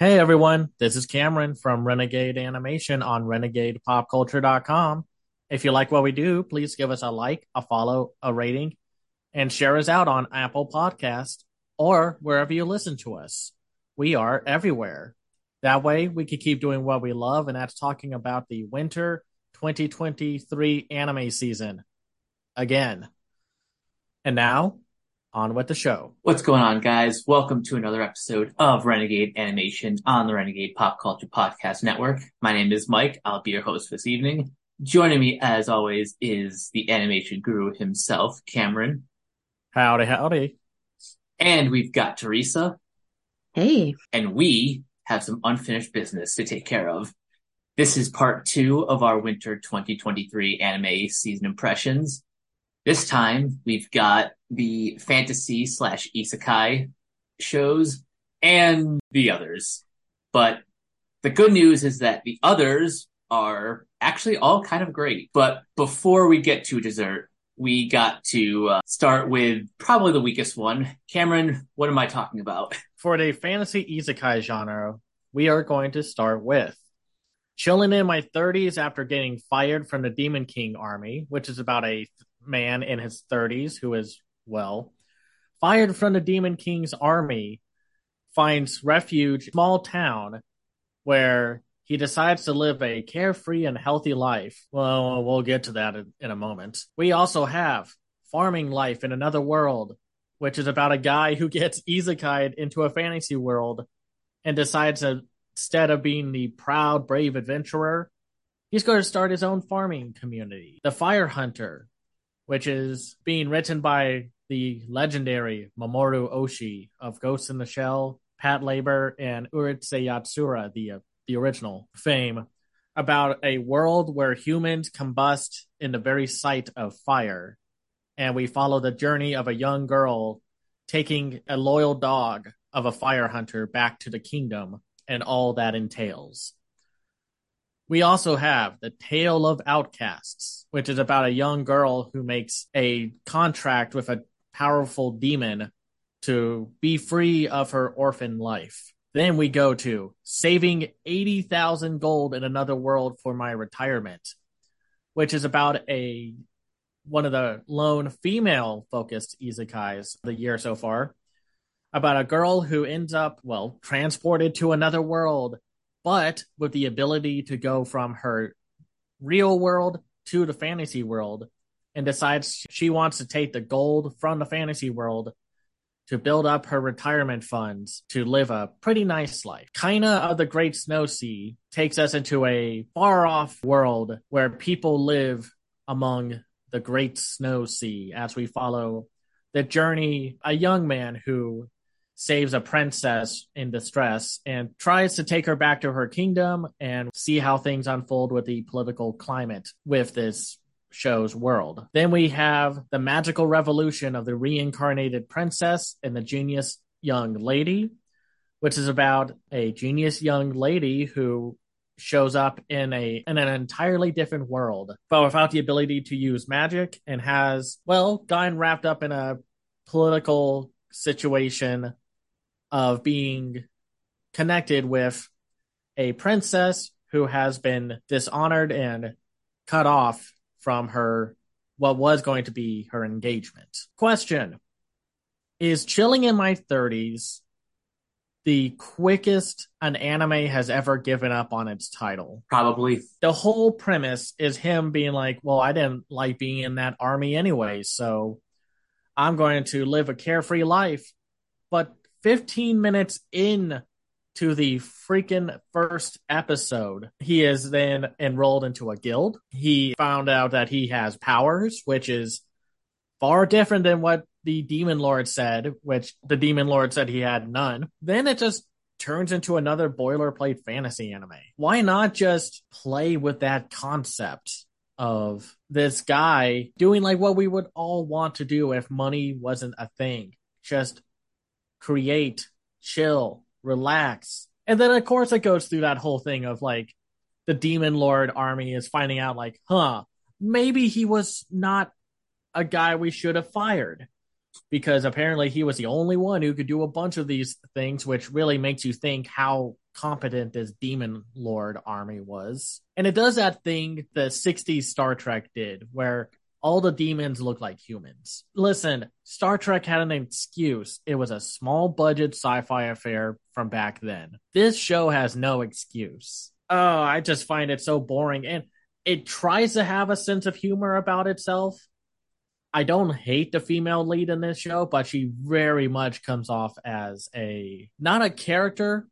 Hey everyone, this is Cameron from Renegade Animation on renegadepopculture.com. If you like what we do, please give us a like, a follow, a rating, and share us out on Apple Podcast or wherever you listen to us. We are everywhere. That way we can keep doing what we love, and that's talking about the winter 2023 anime season again. And now on with the show. What's going on, guys? Welcome to another episode of Renegade Animation on the Renegade Pop Culture Podcast Network. My name is Mike. I'll be your host this evening. Joining me, as always, is the animation guru himself, Cameron. Howdy, howdy. And we've got Teresa. Hey. And we have some unfinished business to take care of. This is part two of our winter 2023 anime season impressions. This time we've got the fantasy slash isekai shows and the others. But the good news is that the others are actually all kind of great. But before we get to dessert, we got to uh, start with probably the weakest one. Cameron, what am I talking about? For the fantasy isekai genre, we are going to start with Chilling in my 30s after getting fired from the Demon King army, which is about a man in his 30s who is, well, fired from the Demon King's army, finds refuge small town where he decides to live a carefree and healthy life. Well, we'll get to that in, in a moment. We also have Farming Life in Another World, which is about a guy who gets isekai into a fantasy world and decides to, instead of being the proud, brave adventurer, he's going to start his own farming community. The Fire Hunter, which is being written by the legendary Mamoru Oshii of Ghost in the Shell, Patlabor, and Urusei Yatsura, the uh, the original fame, about a world where humans combust in the very sight of fire, and we follow the journey of a young girl taking a loyal dog of a fire hunter back to the kingdom and all that entails. We also have The Tale of Outcasts, which is about a young girl who makes a contract with a powerful demon to be free of her orphan life. Then we go to Saving 80,000 Gold in Another World for My Retirement, which is about a one of the lone female focused of the year so far about a girl who ends up, well, transported to another world but with the ability to go from her real world to the fantasy world and decides she wants to take the gold from the fantasy world to build up her retirement funds to live a pretty nice life. Kaina of the Great Snow Sea takes us into a far off world where people live among the Great Snow Sea as we follow the journey a young man who saves a princess in distress and tries to take her back to her kingdom and see how things unfold with the political climate with this show's world. Then we have the magical revolution of the reincarnated princess and the genius young lady, which is about a genius young lady who shows up in a in an entirely different world, but without the ability to use magic and has well gotten wrapped up in a political situation of being connected with a princess who has been dishonored and cut off from her what was going to be her engagement. Question Is chilling in my 30s the quickest an anime has ever given up on its title? Probably. The whole premise is him being like, Well, I didn't like being in that army anyway, so I'm going to live a carefree life. But 15 minutes in to the freaking first episode, he is then enrolled into a guild. He found out that he has powers, which is far different than what the demon lord said, which the demon lord said he had none. Then it just turns into another boilerplate fantasy anime. Why not just play with that concept of this guy doing like what we would all want to do if money wasn't a thing? Just create, chill, relax. And then of course it goes through that whole thing of like the demon lord army is finding out like, huh, maybe he was not a guy we should have fired because apparently he was the only one who could do a bunch of these things, which really makes you think how competent this demon lord army was. And it does that thing the 60s Star Trek did, where all the demons look like humans. Listen, Star Trek had an excuse. It was a small budget sci fi affair from back then. This show has no excuse. Oh, I just find it so boring. And it tries to have a sense of humor about itself. I don't hate the female lead in this show, but she very much comes off as a not a character.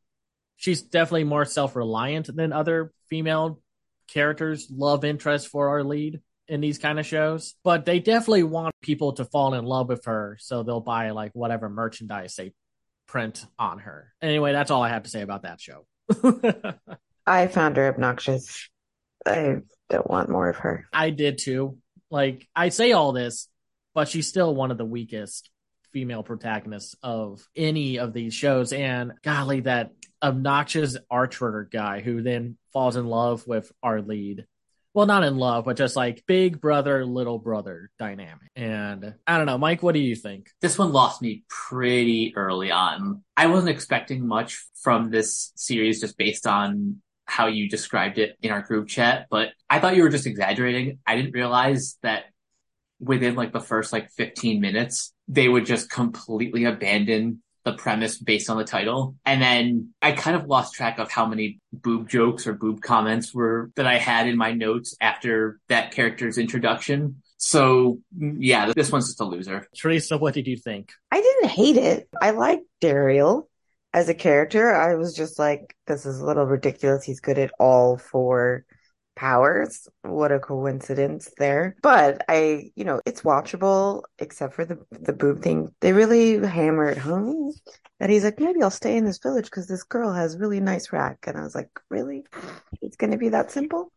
She's definitely more self reliant than other female characters, love interest for our lead in these kind of shows. But they definitely want people to fall in love with her, so they'll buy like whatever merchandise they print on her. Anyway, that's all I have to say about that show. I found her obnoxious. I don't want more of her. I did too. Like I say all this, but she's still one of the weakest female protagonists of any of these shows. And golly, that obnoxious Archer guy who then falls in love with our lead. Well, not in love, but just like big brother, little brother dynamic. And I don't know, Mike, what do you think? This one lost me pretty early on. I wasn't expecting much from this series just based on how you described it in our group chat, but I thought you were just exaggerating. I didn't realize that within like the first like 15 minutes, they would just completely abandon the premise based on the title. And then I kind of lost track of how many boob jokes or boob comments were that I had in my notes after that character's introduction. So yeah, this one's just a loser. Teresa, what did you think? I didn't hate it. I liked Daryl as a character. I was just like, this is a little ridiculous. He's good at all four powers. What a coincidence there. But I, you know, it's watchable except for the the boob thing. They really hammer it home that he's like, maybe I'll stay in this village because this girl has really nice rack. And I was like, really? It's going to be that simple?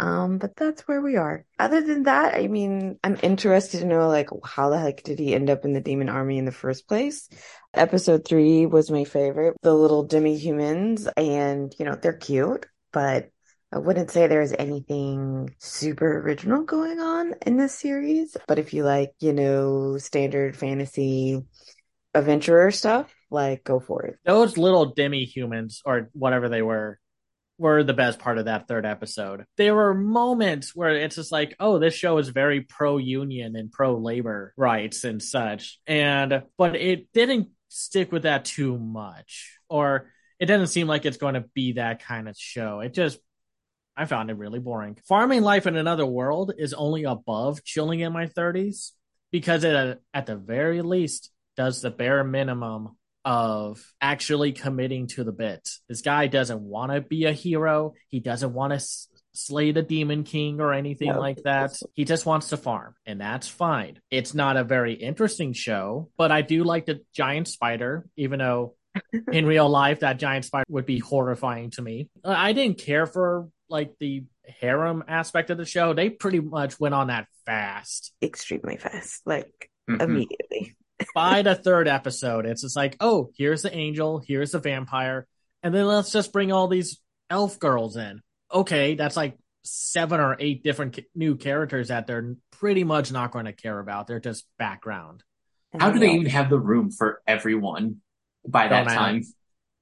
Um, but that's where we are. Other than that, I mean, I'm interested to know like how the heck did he end up in the demon army in the first place? Episode three was my favorite. The little demi humans and, you know, they're cute, but I wouldn't say there's anything super original going on in this series, but if you like, you know, standard fantasy adventurer stuff, like go for it. Those little demi humans or whatever they were were the best part of that third episode. There were moments where it's just like, oh, this show is very pro union and pro labor rights and such. And but it didn't stick with that too much. Or it doesn't seem like it's going to be that kind of show. It just I found it really boring. Farming life in another world is only above chilling in my 30s because it, at the very least, does the bare minimum of actually committing to the bit. This guy doesn't want to be a hero. He doesn't want to s- slay the demon king or anything no. like that. He just wants to farm, and that's fine. It's not a very interesting show, but I do like the giant spider, even though in real life that giant spider would be horrifying to me. I didn't care for like the harem aspect of the show, they pretty much went on that fast. Extremely fast. Like mm-hmm. immediately. By the third episode, it's just like, oh, here's the angel, here's the vampire, and then let's just bring all these elf girls in. Okay, that's like seven or eight different new characters that they're pretty much not going to care about. They're just background. How do they even have the room for everyone by that Don't time?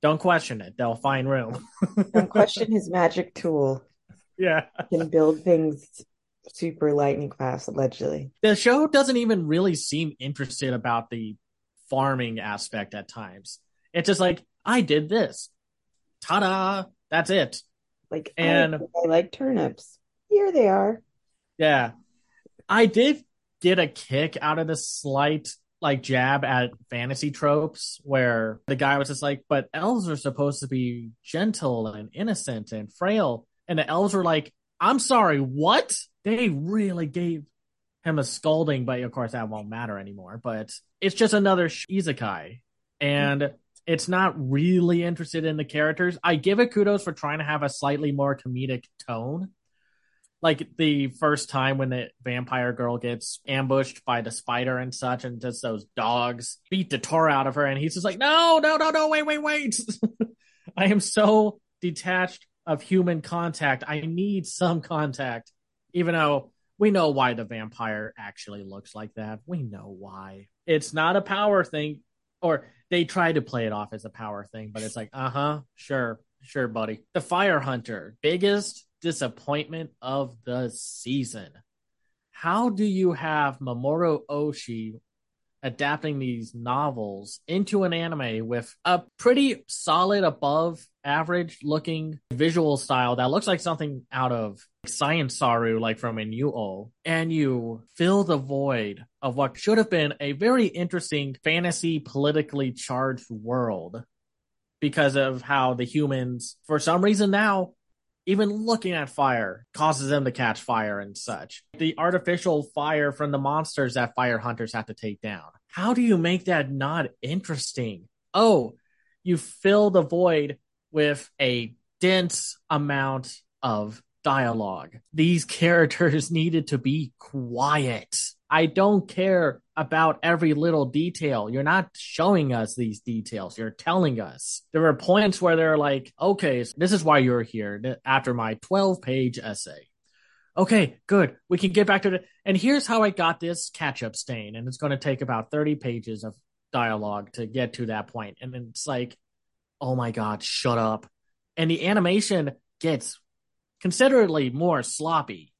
Don't question it. They'll find room. Don't question his magic tool. Yeah. He can build things super lightning fast, allegedly. The show doesn't even really seem interested about the farming aspect at times. It's just like, I did this. Ta da! That's it. Like, and I, I like turnips. Here they are. Yeah. I did get a kick out of the slight like jab at fantasy tropes where the guy was just like, but elves are supposed to be gentle and innocent and frail. And the elves were like, I'm sorry, what? They really gave him a scolding, but of course that won't matter anymore. But it's just another isekai. And it's not really interested in the characters. I give it kudos for trying to have a slightly more comedic tone like the first time when the vampire girl gets ambushed by the spider and such, and just those dogs beat the tar out of her, and he's just like, no, no, no, no, wait, wait, wait. I am so detached of human contact. I need some contact, even though we know why the vampire actually looks like that. We know why. It's not a power thing, or they try to play it off as a power thing, but it's like, uh huh, sure. Sure, buddy. The Fire Hunter, biggest disappointment of the season. How do you have Mamoru Oshii adapting these novels into an anime with a pretty solid above average looking visual style that looks like something out of Science Saru, like from Inu-Oh, and you fill the void of what should have been a very interesting fantasy politically charged world because of how the humans, for some reason now, even looking at fire causes them to catch fire and such. The artificial fire from the monsters that fire hunters have to take down. How do you make that not interesting? Oh, you fill the void with a dense amount of dialogue. These characters needed to be quiet. I don't care about every little detail. You're not showing us these details. You're telling us. There were points where they're like, okay, so this is why you're here after my 12 page essay. Okay, good. We can get back to it. And here's how I got this catch up stain. And it's going to take about 30 pages of dialogue to get to that point. And then it's like, oh my God, shut up. And the animation gets considerably more sloppy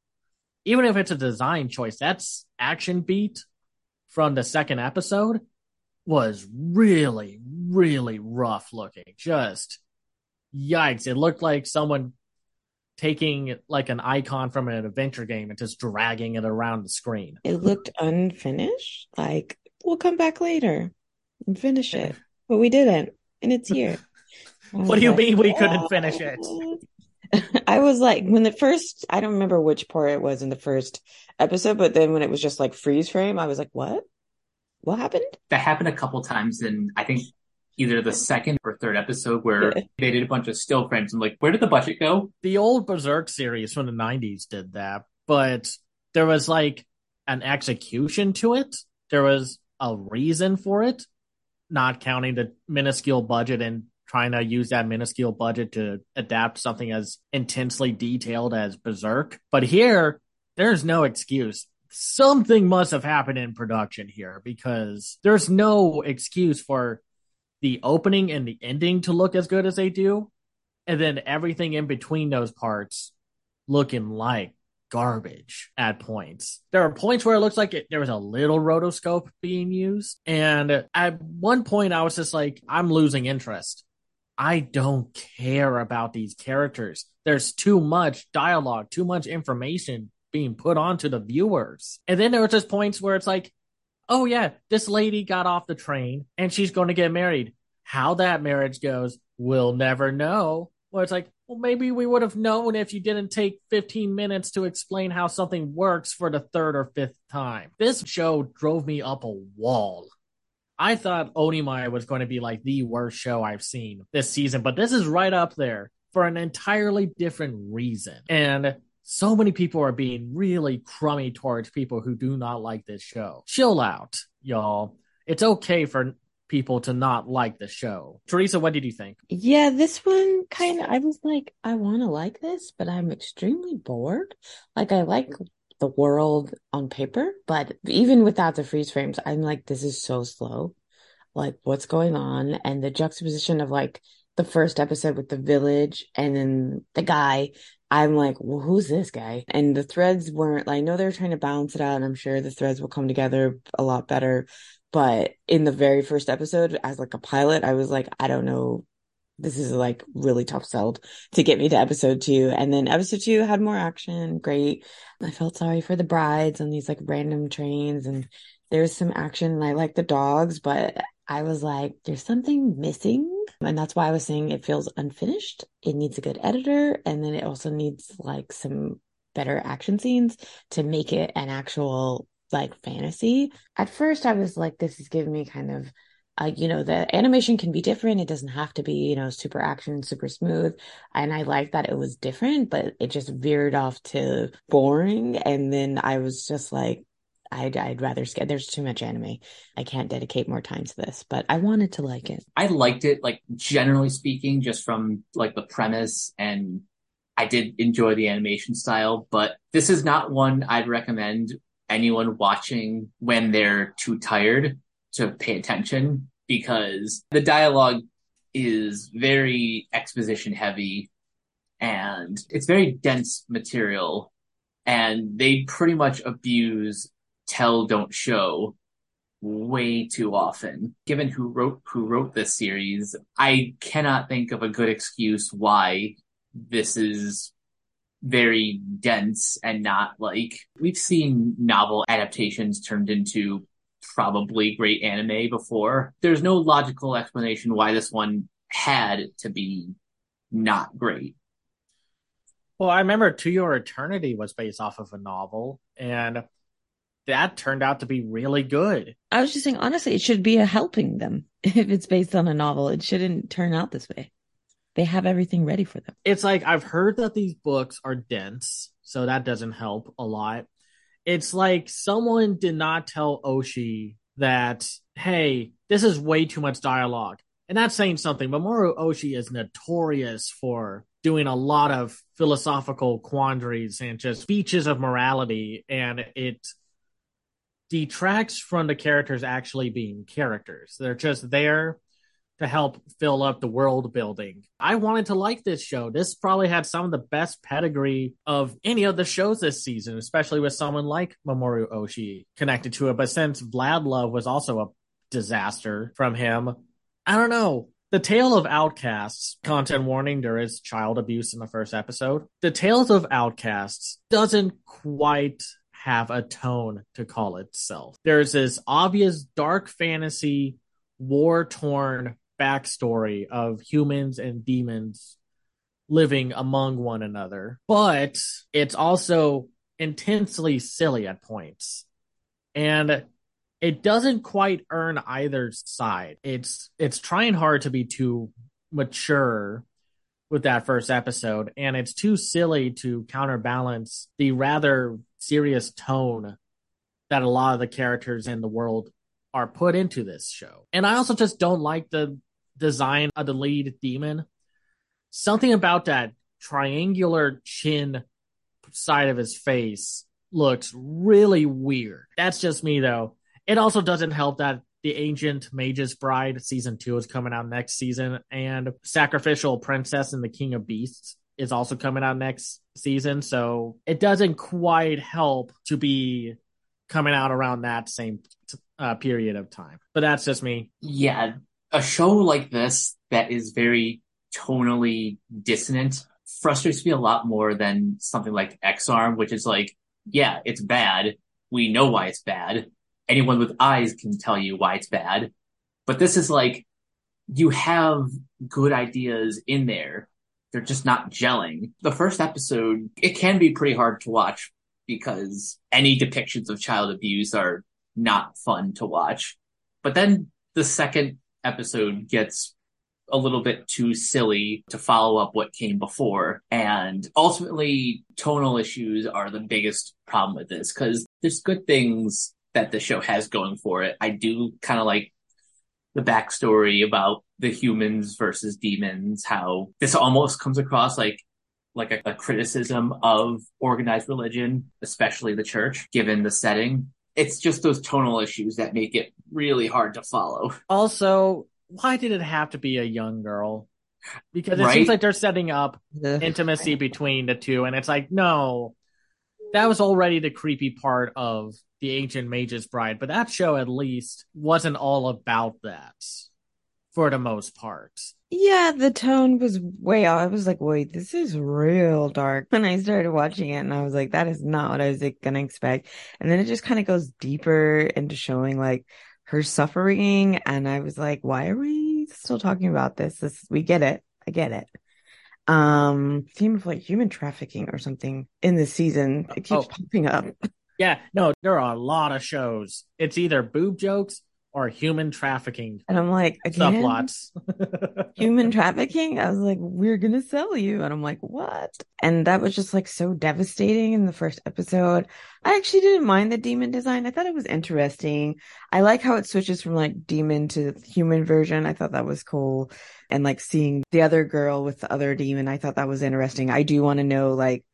even if it's a design choice, that's action beat from the second episode was really, really rough looking. Just yikes. It looked like someone taking like an icon from an adventure game and just dragging it around the screen. It looked unfinished. Like, we'll come back later and finish it. But we didn't. And it's here. what do you like, mean we couldn't oh, finish it? I was like, when the first, I don't remember which part it was in the first episode, but then when it was just like freeze frame, I was like, what? What happened? That happened a couple times in, I think, either the second or third episode where they did a bunch of still frames. I'm like, where did the budget go? The old Berserk series from the 90s did that, but there was like an execution to it. There was a reason for it, not counting the minuscule budget and trying to use that minuscule budget to adapt something as intensely detailed as Berserk. But here, there's no excuse. Something must have happened in production here because there's no excuse for the opening and the ending to look as good as they do. And then everything in between those parts looking like garbage at points. There are points where it looks like it, there was a little rotoscope being used. And at one point, I was just like, I'm losing interest. I don't care about these characters. There's too much dialogue, too much information being put onto the viewers. And then there were just points where it's like, oh yeah, this lady got off the train and she's going to get married. How that marriage goes, we'll never know. Well, it's like, well, maybe we would have known if you didn't take 15 minutes to explain how something works for the third or fifth time. This show drove me up a wall. I thought Onimai was going to be like the worst show I've seen this season, but this is right up there for an entirely different reason. And so many people are being really crummy towards people who do not like this show. Chill out, y'all. It's okay for people to not like the show. Teresa, what did you think? Yeah, this one kind of, I was like, I want to like this, but I'm extremely bored. Like, I like the world on paper, but even without the freeze frames, I'm like, this is so slow. Like, what's going on? And the juxtaposition of like the first episode with the village and then the guy, I'm like, well, who's this guy? And the threads weren't, I know they're trying to balance it out, and I'm sure the threads will come together a lot better. But in the very first episode, as like a pilot, I was like, I don't know this is like really tough sold to get me to episode two. And then episode two had more action. Great. I felt sorry for the brides on these like random trains and there's some action and I like the dogs, but I was like, there's something missing. And that's why I was saying it feels unfinished. It needs a good editor. And then it also needs like some better action scenes to make it an actual like fantasy. At first I was like, this is giving me kind of uh, you know, the animation can be different. It doesn't have to be, you know, super action, super smooth. And I like that it was different, but it just veered off to boring. And then I was just like, I'd, I'd rather skip. There's too much anime. I can't dedicate more time to this, but I wanted to like it. I liked it, like generally speaking, just from like the premise and I did enjoy the animation style, but this is not one I'd recommend anyone watching when they're too tired to pay attention because the dialogue is very exposition heavy and it's very dense material and they pretty much abuse tell don't show way too often. Given who wrote who wrote this series, I cannot think of a good excuse why this is very dense and not like we've seen novel adaptations turned into probably great anime before. There's no logical explanation why this one had to be not great. Well, I remember To Your Eternity was based off of a novel, and that turned out to be really good. I was just saying, honestly, it should be a helping them if it's based on a novel. It shouldn't turn out this way. They have everything ready for them. It's like I've heard that these books are dense, so that doesn't help a lot. It's like someone did not tell Oshii that, hey, this is way too much dialogue. And that's saying something. Mamoru Oshii is notorious for doing a lot of philosophical quandaries and just speeches of morality. And it detracts from the characters actually being characters. They're just there to help fill up the world building. I wanted to like this show. This probably had some of the best pedigree of any of the shows this season, especially with someone like Mamoru Oshii connected to it. But since Vlad Love was also a disaster from him, I don't know. The Tale of Outcasts, content warning, there is child abuse in the first episode. The Tales of Outcasts doesn't quite have a tone to call itself. There's this obvious dark fantasy, war torn backstory of humans and demons living among one another, but it's also intensely silly at points. And it doesn't quite earn either side. It's it's trying hard to be too mature with that first episode, and it's too silly to counterbalance the rather serious tone that a lot of the characters in the world are put into this show. And I also just don't like the design of the lead demon. Something about that triangular chin side of his face looks really weird. That's just me though. It also doesn't help that the Ancient Mage's Bride season two is coming out next season, and Sacrificial Princess and the King of Beasts is also coming out next season. So it doesn't quite help to be coming out around that same uh, period of time. But that's just me. Yeah, a show like this that is very tonally dissonant frustrates me a lot more than something like Ex-Arm, which is like, yeah, it's bad. We know why it's bad. Anyone with eyes can tell you why it's bad. But this is like, you have good ideas in there they're just not gelling. The first episode, it can be pretty hard to watch because any depictions of child abuse are not fun to watch. But then the second episode gets a little bit too silly to follow up what came before. And ultimately, tonal issues are the biggest problem with this because there's good things that the show has going for it. I do kind of like the backstory about the humans versus demons, how this almost comes across like like a, a, criticism of organized religion, especially the church, given the setting. It's just those tonal issues that make it really hard to follow. Also, why did it have to be a young girl? Because it right? seems like they're setting up intimacy between the two, and it's like, no, that was already the creepy part of the ancient mage's bride but that show at least wasn't all about that for the most part yeah the tone was way off i was like wait this is real dark when i started watching it and i was like that is not what i was like, gonna expect and then it just kind of goes deeper into showing like her suffering and i was like why are we still talking about this? This we get it. I get it. Um theme of like human trafficking or something in this season it keeps oh. popping up. Yeah no there are a lot of shows. It's either boob jokes or human trafficking and i'm like again? subplots. Human trafficking? I was like we're gonna sell you. And i'm like what? And that was just like so devastating in the first episode. I actually didn't mind the demon design. I thought it was interesting. I like how it switches from like demon to human version. I thought that was cool. And like seeing the other girl with the other demon, I thought that was interesting. I do want to know like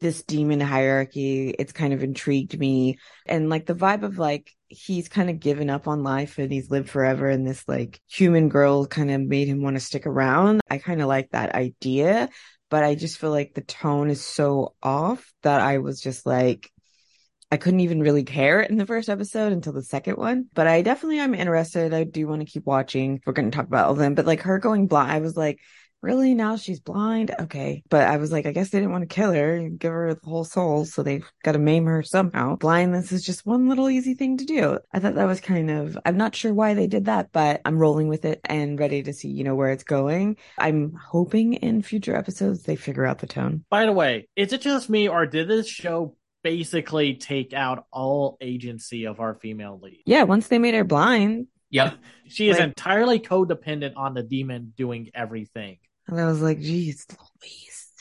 this demon hierarchy. It's kind of intrigued me. And like the vibe of like, he's kind of given up on life and he's lived forever. And this like human girl kind of made him want to stick around. I kind of like that idea, but I just feel like the tone is so off that I was just like, I couldn't even really care in the first episode until the second one. But I definitely am interested. I do want to keep watching. We're going to talk about all of them. But like her going blind, I was like, really? Now she's blind? Okay. But I was like, I guess they didn't want to kill her and give her the whole soul. So they've got to maim her somehow. Blindness is just one little easy thing to do. I thought that was kind of, I'm not sure why they did that, but I'm rolling with it and ready to see, you know, where it's going. I'm hoping in future episodes they figure out the tone. By the way, is it just me or did this show basically take out all agency of our female lead. Yeah, once they made her blind. Yep. she is like, entirely codependent on the demon doing everything. And I was like, geez, Louise.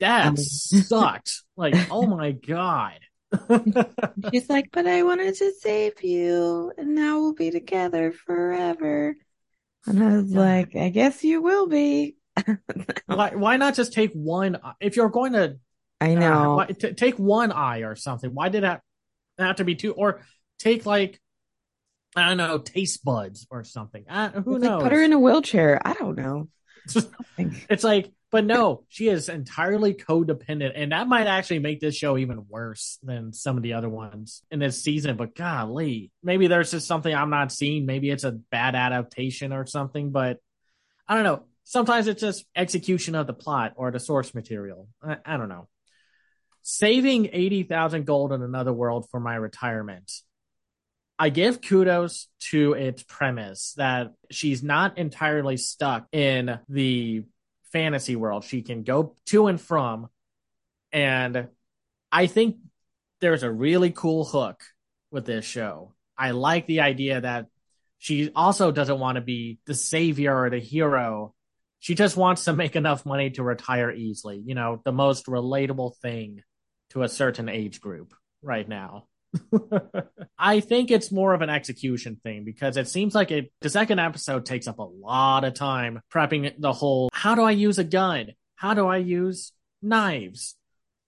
That um, sucked. like, oh my God. She's like, but I wanted to save you, and now we'll be together forever. And I was like, I guess you will be. why, why not just take one? If you're going to I know. Uh, t- take one eye or something. Why did that have to be two? Or take like I don't know, taste buds or something. Uh, who it's knows? Like put her in a wheelchair. I don't know. it's like, but no, she is entirely codependent, and that might actually make this show even worse than some of the other ones in this season. But golly, maybe there's just something I'm not seeing. Maybe it's a bad adaptation or something. But I don't know. Sometimes it's just execution of the plot or the source material. I, I don't know saving 80,000 gold in another world for my retirement. I give kudos to its premise that she's not entirely stuck in the fantasy world. She can go to and from. And I think there's a really cool hook with this show. I like the idea that she also doesn't want to be the savior or the hero. She just wants to make enough money to retire easily. You know, the most relatable thing to a certain age group right now. I think it's more of an execution thing because it seems like it, the second episode takes up a lot of time prepping the whole how do I use a gun? How do I use knives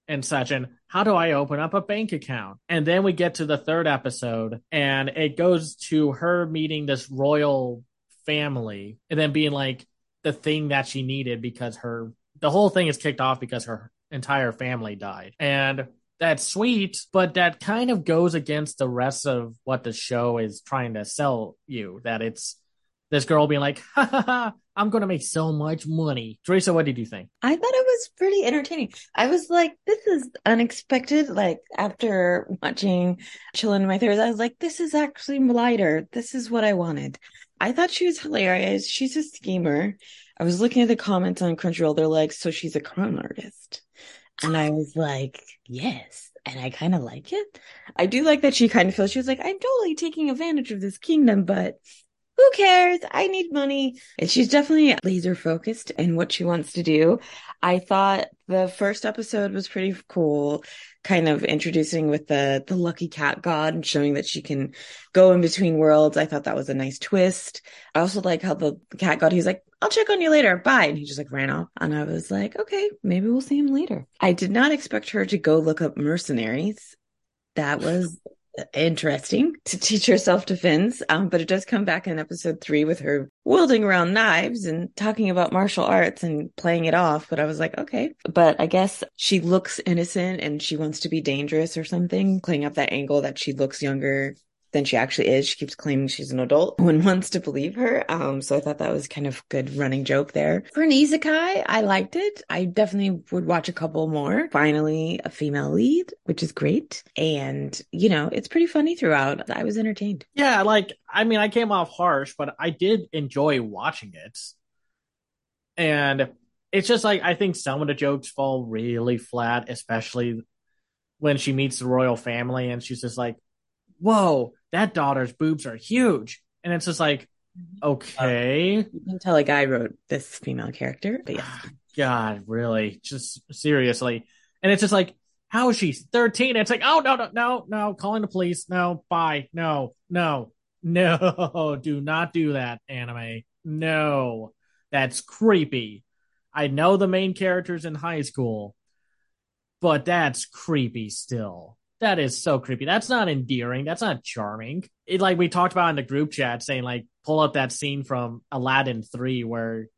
and such? And how do I open up a bank account? And then we get to the third episode and it goes to her meeting this royal family and then being like the thing that she needed because her the whole thing is kicked off because her entire family died. And that's sweet, but that kind of goes against the rest of what the show is trying to sell you. That it's this girl being like, ha ha ha, I'm going to make so much money. Teresa, what did you think? I thought it was pretty entertaining. I was like, this is unexpected. Like, after watching Chillin' in My Thirties, I was like, this is actually lighter. This is what I wanted. I thought she was hilarious. She's a schemer. I was looking at the comments on Crunchyroll. They're like, so she's a con artist. And I was like, yes. And I kind of like it. I do like that she kind of feels she was like, I'm totally taking advantage of this kingdom, but who cares? I need money. And she's definitely laser focused in what she wants to do. I thought the first episode was pretty cool, kind of introducing with the the lucky cat god and showing that she can go in between worlds. I thought that was a nice twist. I also like how the cat god he's like, I'll check on you later. Bye. And he just like ran off. And I was like, okay, maybe we'll see him later. I did not expect her to go look up mercenaries. That was interesting to teach her self defense. Um, but it does come back in episode three with her wielding around knives and talking about martial arts and playing it off. But I was like, okay. But I guess she looks innocent and she wants to be dangerous or something, playing up that angle that she looks younger than she actually is. She keeps claiming she's an adult. One wants to believe her. Um, so I thought that was kind of good running joke there. For an isekai, I liked it. I definitely would watch a couple more. Finally, a female lead, which is great. And, you know, it's pretty funny throughout. I was entertained. Yeah, like, I mean, I came off harsh, but I did enjoy watching it. And it's just like, I think some of the jokes fall really flat, especially when she meets the royal family and she's just like, whoa, that daughter's boobs are huge. And it's just like, okay. Uh, you can tell a guy wrote this female character, but yeah. God, really? Just seriously. And it's just like, how is she 13? it's like, oh, no, no, no, no, calling the police. No, bye. No, no, no, do not do that, anime. No, that's creepy. I know the main character's in high school, but that's creepy still. That is so creepy. That's not endearing. That's not charming. It like we talked about in the group chat saying like pull up that scene from Aladdin 3 where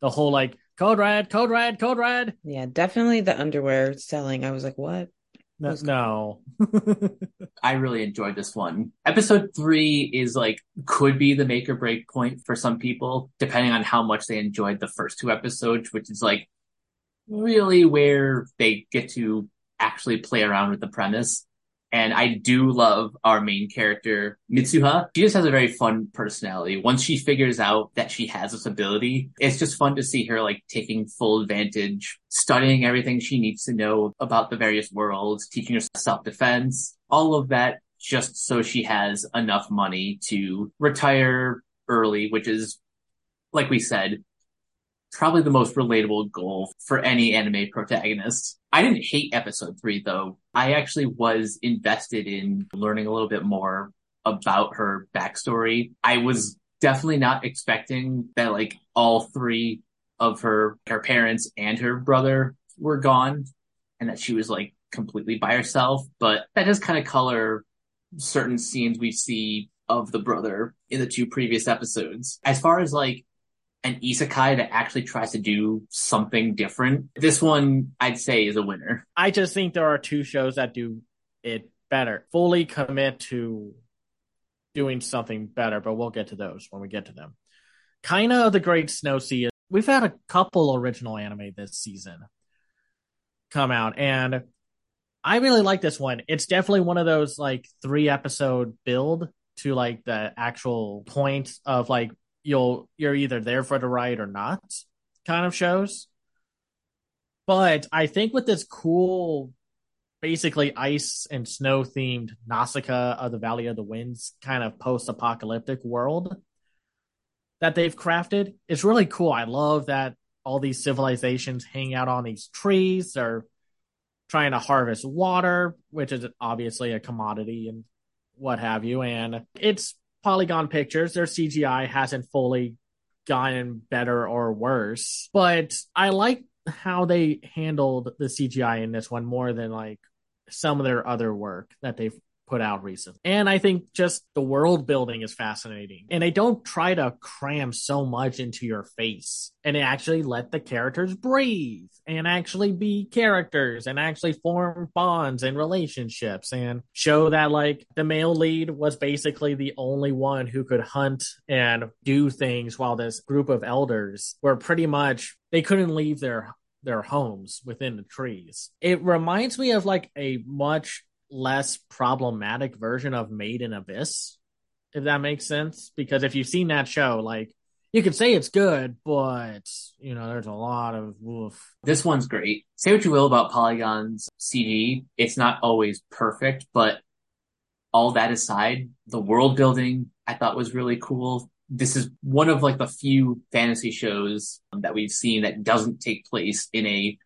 the whole like code red, code red, code red. Yeah, definitely the underwear selling. I was like, what? No. no. I really enjoyed this one. Episode three is like, could be the make or break point for some people, depending on how much they enjoyed the first two episodes, which is like really where they get to actually play around with the premise. And I do love our main character, Mitsuha. She just has a very fun personality. Once she figures out that she has this ability, it's just fun to see her like taking full advantage, studying everything she needs to know about the various worlds, teaching herself self-defense, all of that just so she has enough money to retire early, which is, like we said, probably the most relatable goal for any anime protagonist. I didn't hate episode three though. I actually was invested in learning a little bit more about her backstory. I was definitely not expecting that like all three of her, her parents and her brother were gone and that she was like completely by herself, but that does kind of color certain scenes we see of the brother in the two previous episodes. As far as like an isekai that actually tries to do something different. This one, I'd say, is a winner. I just think there are two shows that do it better. Fully commit to doing something better, but we'll get to those when we get to them. Kaina the Great Snow Sea. We've had a couple original anime this season come out, and I really like this one. It's definitely one of those like three episode build to like the actual point of like you'll you're either there for the ride or not kind of shows. But I think with this cool basically ice and snow themed Nausicaa of the Valley of the Winds kind of post apocalyptic world that they've crafted. It's really cool. I love that all these civilizations hang out on these trees. They're trying to harvest water, which is obviously a commodity and what have you. And it's Polygon Pictures, their CGI hasn't fully gotten better or worse, but I like how they handled the CGI in this one more than like some of their other work that they've put out recently. And I think just the world building is fascinating. And they don't try to cram so much into your face and actually let the characters breathe and actually be characters and actually form bonds and relationships and show that like the male lead was basically the only one who could hunt and do things while this group of elders were pretty much they couldn't leave their their homes within the trees. It reminds me of like a much less problematic version of Made in Abyss, if that makes sense. Because if you've seen that show, like you could say it's good, but you know, there's a lot of woof. This one's great. Say what you will about Polygon's CG, it's not always perfect, but all that aside, the world building I thought was really cool. This is one of like the few fantasy shows that we've seen that doesn't take place in a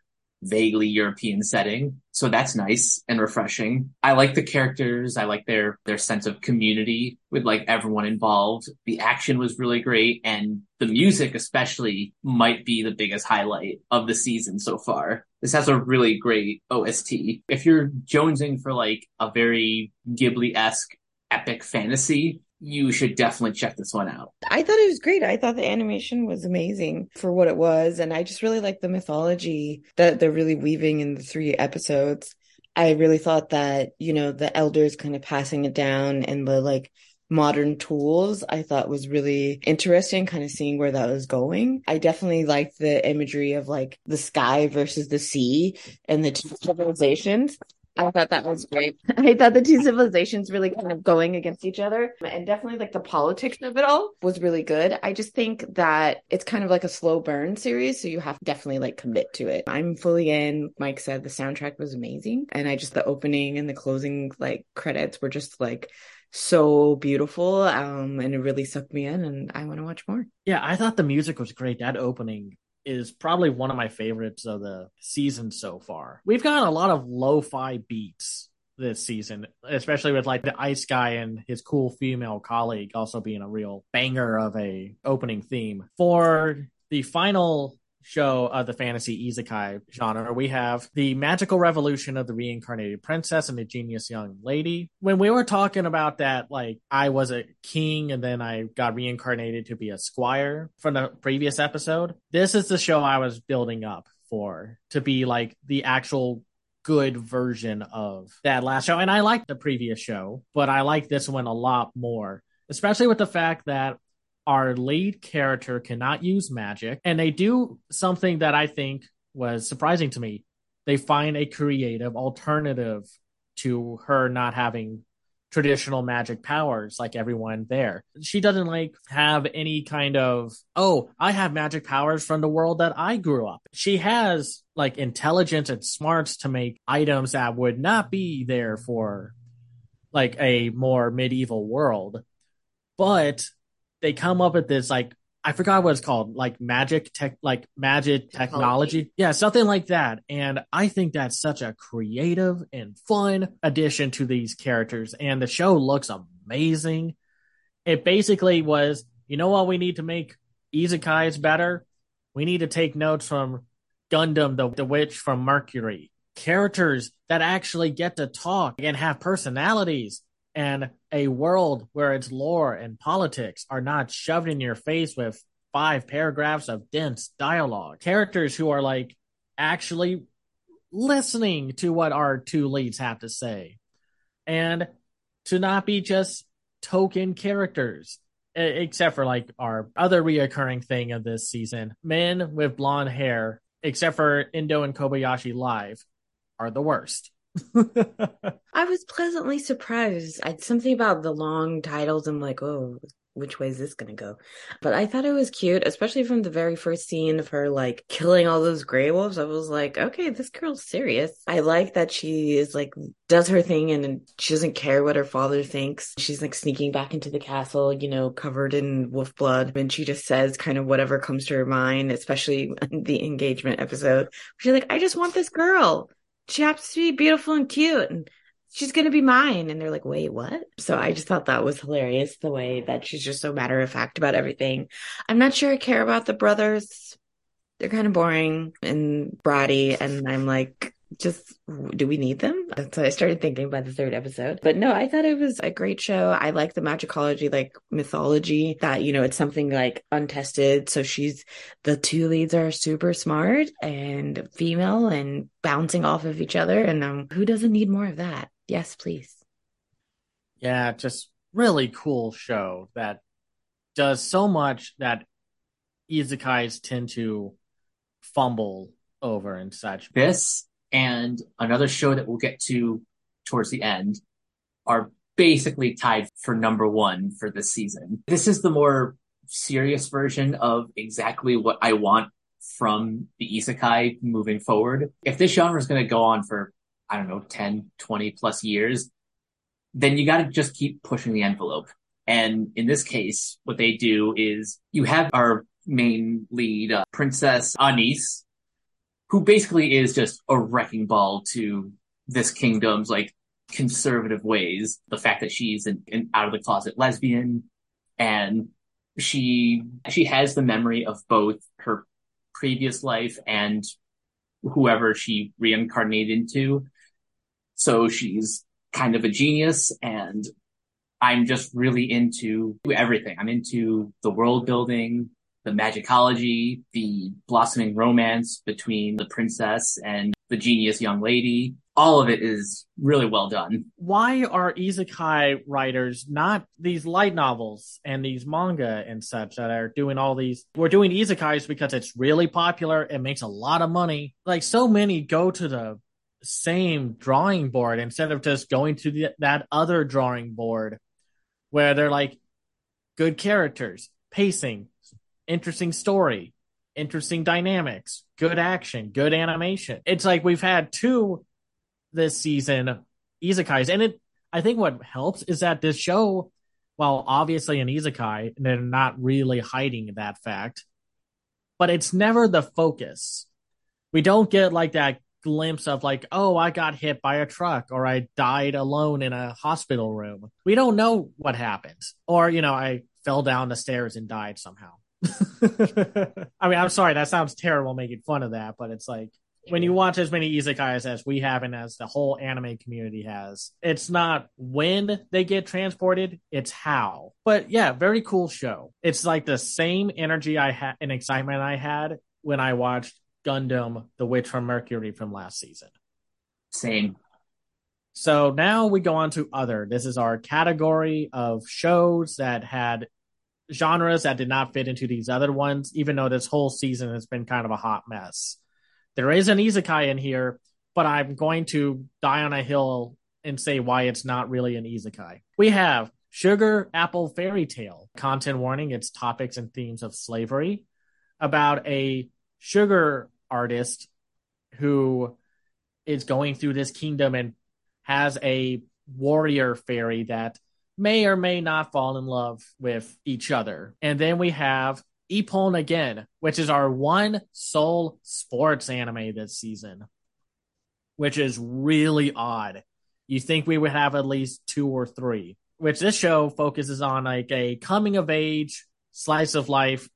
vaguely European setting. So that's nice and refreshing. I like the characters. I like their, their sense of community with like everyone involved. The action was really great and the music especially might be the biggest highlight of the season so far. This has a really great OST. If you're jonesing for like a very Ghibli-esque epic fantasy, you should definitely check this one out. I thought it was great. I thought the animation was amazing for what it was. And I just really like the mythology that they're really weaving in the three episodes. I really thought that, you know, the elders kind of passing it down and the like modern tools I thought was really interesting, kind of seeing where that was going. I definitely liked the imagery of like the sky versus the sea and the two civilizations. I thought that was great. I thought the two civilizations really kind of going against each other and definitely like the politics of it all was really good. I just think that it's kind of like a slow burn series. So you have to definitely like commit to it. I'm fully in. Mike said the soundtrack was amazing. And I just, the opening and the closing like credits were just like, so beautiful um and it really sucked me in and I want to watch more. Yeah, I thought the music was great. That opening is probably one of my favorites of the season so far. We've got a lot of lo-fi beats this season, especially with like the ice guy and his cool female colleague also being a real banger of a opening theme. For the final show of the fantasy isekai genre, we have the magical revolution of the reincarnated princess and the genius young lady. When we were talking about that, like I was a king and then I got reincarnated to be a squire from the previous episode, this is the show I was building up for to be like the actual good version of that last show. And I liked the previous show, but I like this one a lot more, especially with the fact that our lead character cannot use magic. And they do something that I think was surprising to me. They find a creative alternative to her not having traditional magic powers like everyone there. She doesn't like have any kind of, oh, I have magic powers from the world that I grew up. She has like intelligence and smarts to make items that would not be there for like a more medieval world. But they come up with this like I forgot what it's called, like magic tech, like magic technology. technology. Yeah, something like that. And I think that's such a creative and fun addition to these characters. And the show looks amazing. It basically was, you know what, we need to make isekais better. We need to take notes from Gundam, the, the witch from Mercury. Characters that actually get to talk and have personalities and a world where its lore and politics are not shoved in your face with five paragraphs of dense dialogue. Characters who are like actually listening to what our two leads have to say. And to not be just token characters, except for like our other reoccurring thing of this season. Men with blonde hair, except for Endo and Kobayashi Live, are the worst. I was pleasantly surprised. I something about the long titles. I'm like, oh, which way is this going to go? But I thought it was cute, especially from the very first scene of her like killing all those gray wolves. I was like, okay, this girl's serious. I like that she is like does her thing and she doesn't care what her father thinks. She's like sneaking back into the castle, you know, covered in wolf blood, and she just says kind of whatever comes to her mind, especially the engagement episode. She's like, I just want this girl she happens to be beautiful and cute and she's going to be mine. And they're like, wait, what? So I just thought that was hilarious the way that she's just so matter of fact about everything. I'm not sure I care about the brothers. They're kind of boring and bratty. And I'm like, just do we need them? That's what I started thinking by the third episode. But no, I thought it was a great show. I like the magicology, like mythology that, you know, it's something like untested. So she's the two leads are super smart and female and bouncing off of each other. And um, who doesn't need more of that? Yes, please. Yeah, just really cool show that does so much that isekais tend to fumble over and such. This and another show that we'll get to towards the end are basically tied for number one for this season. This is the more serious version of exactly what I want from the isekai moving forward. If this genre is going to go on for, I don't know, 10, 20 plus years, then you got to just keep pushing the envelope. And in this case, what they do is you have our main lead, uh, Princess Anise, who basically is just a wrecking ball to this kingdom's like conservative ways. The fact that she's an, an out of the closet lesbian and she she has the memory of both her previous life and whoever she reincarnated into. So she's kind of a genius and I'm just really into everything. I'm into the world building, the magicology, the blossoming romance between the princess and the genius young lady. All of it is really well done. Why are isekai writers not these light novels and these manga and such that are doing all these? We're doing isekais because it's really popular. It makes a lot of money. Like so many go to the same drawing board instead of just going to the, that other drawing board where they're like good characters, pacing, interesting story, interesting dynamics, good action, good animation. It's like we've had two this season isekais, and it. I think what helps is that this show, while obviously an isekai, they're not really hiding that fact, but it's never the focus. We don't get like that glimpse of like, oh, I got hit by a truck or I died alone in a hospital room. We don't know what happened. Or, you know, I fell down the stairs and died somehow. I mean, I'm sorry, that sounds terrible making fun of that, but it's like when you watch as many isekais as we have and as the whole anime community has, it's not when they get transported, it's how. But yeah, very cool show. It's like the same energy I had and excitement I had when I watched Gundam The Witch from Mercury from last season. Same. So now we go on to other. This is our category of shows that had genres that did not fit into these other ones, even though this whole season has been kind of a hot mess. There is an isekai in here, but I'm going to die on a hill and say why it's not really an isekai. We have Sugar Apple Fairy Tale. Content warning, its topics and themes of slavery about a sugar artist who is going through this kingdom and has a warrior fairy that may or may not fall in love with each other. And then we have Ippon again, which is our one sole sports anime this season, which is really odd. You think we would have at least two or three, which this show focuses on like a coming of age, slice of life,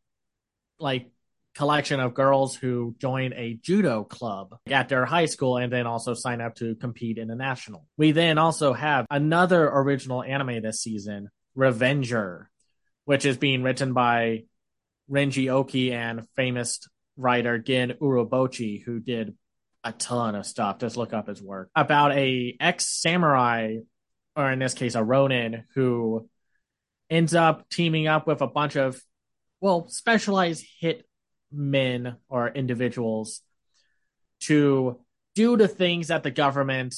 like collection of girls who join a judo club at their high school and then also sign up to compete in the national. We then also have another original anime this season, Revenger, which is being written by Renji Oki and famous writer Gen Urobuchi, who did a ton of stuff. Just look up his work about a ex samurai, or in this case, a Ronin, who ends up teaming up with a bunch of well specialized hit men or individuals to do the things that the government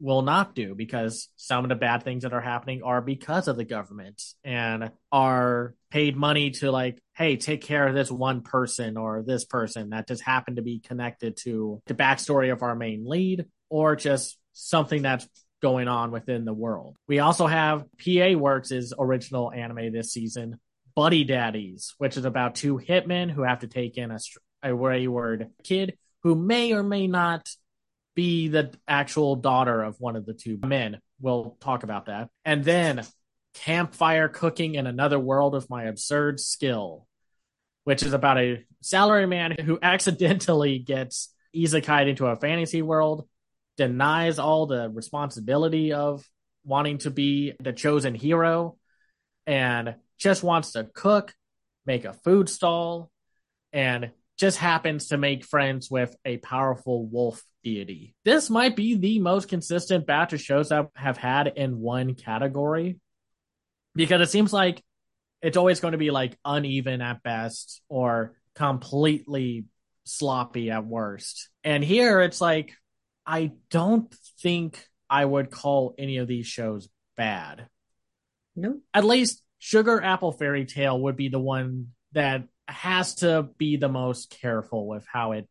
will not do because some of the bad things that are happening are because of the government and are paid money to like hey take care of this one person or this person that just happened to be connected to the backstory of our main lead or just something that's going on within the world. We also have pa works' original anime this season buddy daddies which is about two hitmen who have to take in a, a wayward kid who may or may not be the actual daughter of one of the two men. We'll talk about that. And then campfire cooking in another world of my absurd skill, which is about a salaryman who accidentally gets isekai into a fantasy world, denies all the responsibility of wanting to be the chosen hero, and just wants to cook, make a food stall, and just happens to make friends with a powerful wolf deity. This might be the most consistent batch of shows I have had in one category because it seems like it's always going to be like uneven at best or completely sloppy at worst. And here it's like, I don't think I would call any of these shows bad. No. At least Sugar Apple Fairy Tale would be the one that has to be the most careful with how it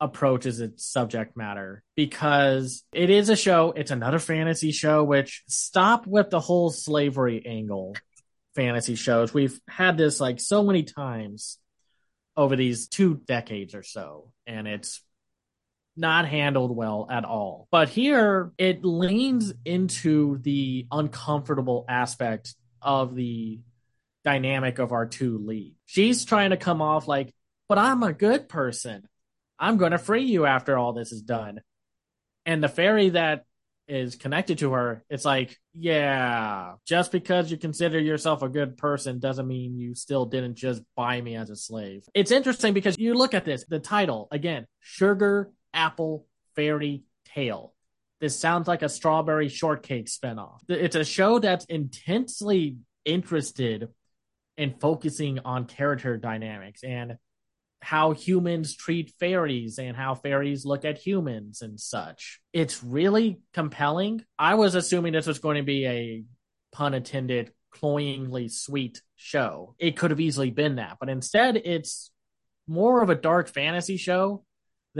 approaches its subject matter because it is a show, it's another fantasy show, which stop with the whole slavery angle fantasy shows. We've had this like so many times over these two decades or so, and it's not handled well at all. But here it leans into the uncomfortable aspect of the dynamic of our two leads. She's trying to come off like, but I'm a good person. I'm going to free you after all this is done. And the fairy that is connected to her, it's like, yeah, just because you consider yourself a good person doesn't mean you still didn't just buy me as a slave. It's interesting because you look at this, the title again, Sugar Apple Fairy Tale. This sounds like a strawberry shortcake spinoff. It's a show that's intensely interested in focusing on character dynamics and how humans treat fairies and how fairies look at humans and such. It's really compelling. I was assuming this was going to be a pun intended, cloyingly sweet show. It could have easily been that, but instead it's more of a dark fantasy show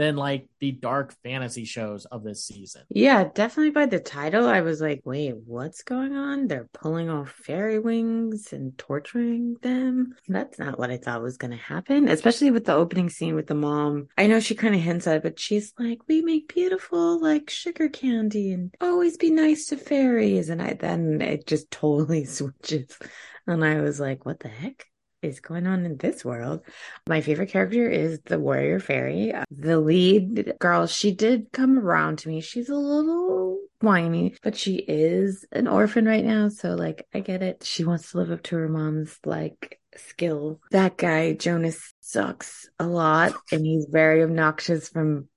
than like the dark fantasy shows of this season. Yeah, definitely by the title, I was like, wait, what's going on? They're pulling off fairy wings and torturing them. That's not what I thought was going to happen, especially with the opening scene with the mom. I know she kind of hints at it, but she's like, we make beautiful, like sugar candy and always be nice to fairies. And I then it just totally switches. And I was like, what the heck? Is going on in this world. My favorite character is the warrior fairy. The lead girl, she did come around to me. She's a little whiny, but she is an orphan right now. So, like, I get it. She wants to live up to her mom's, like, skill. That guy, Jonas, sucks a lot and he's very obnoxious from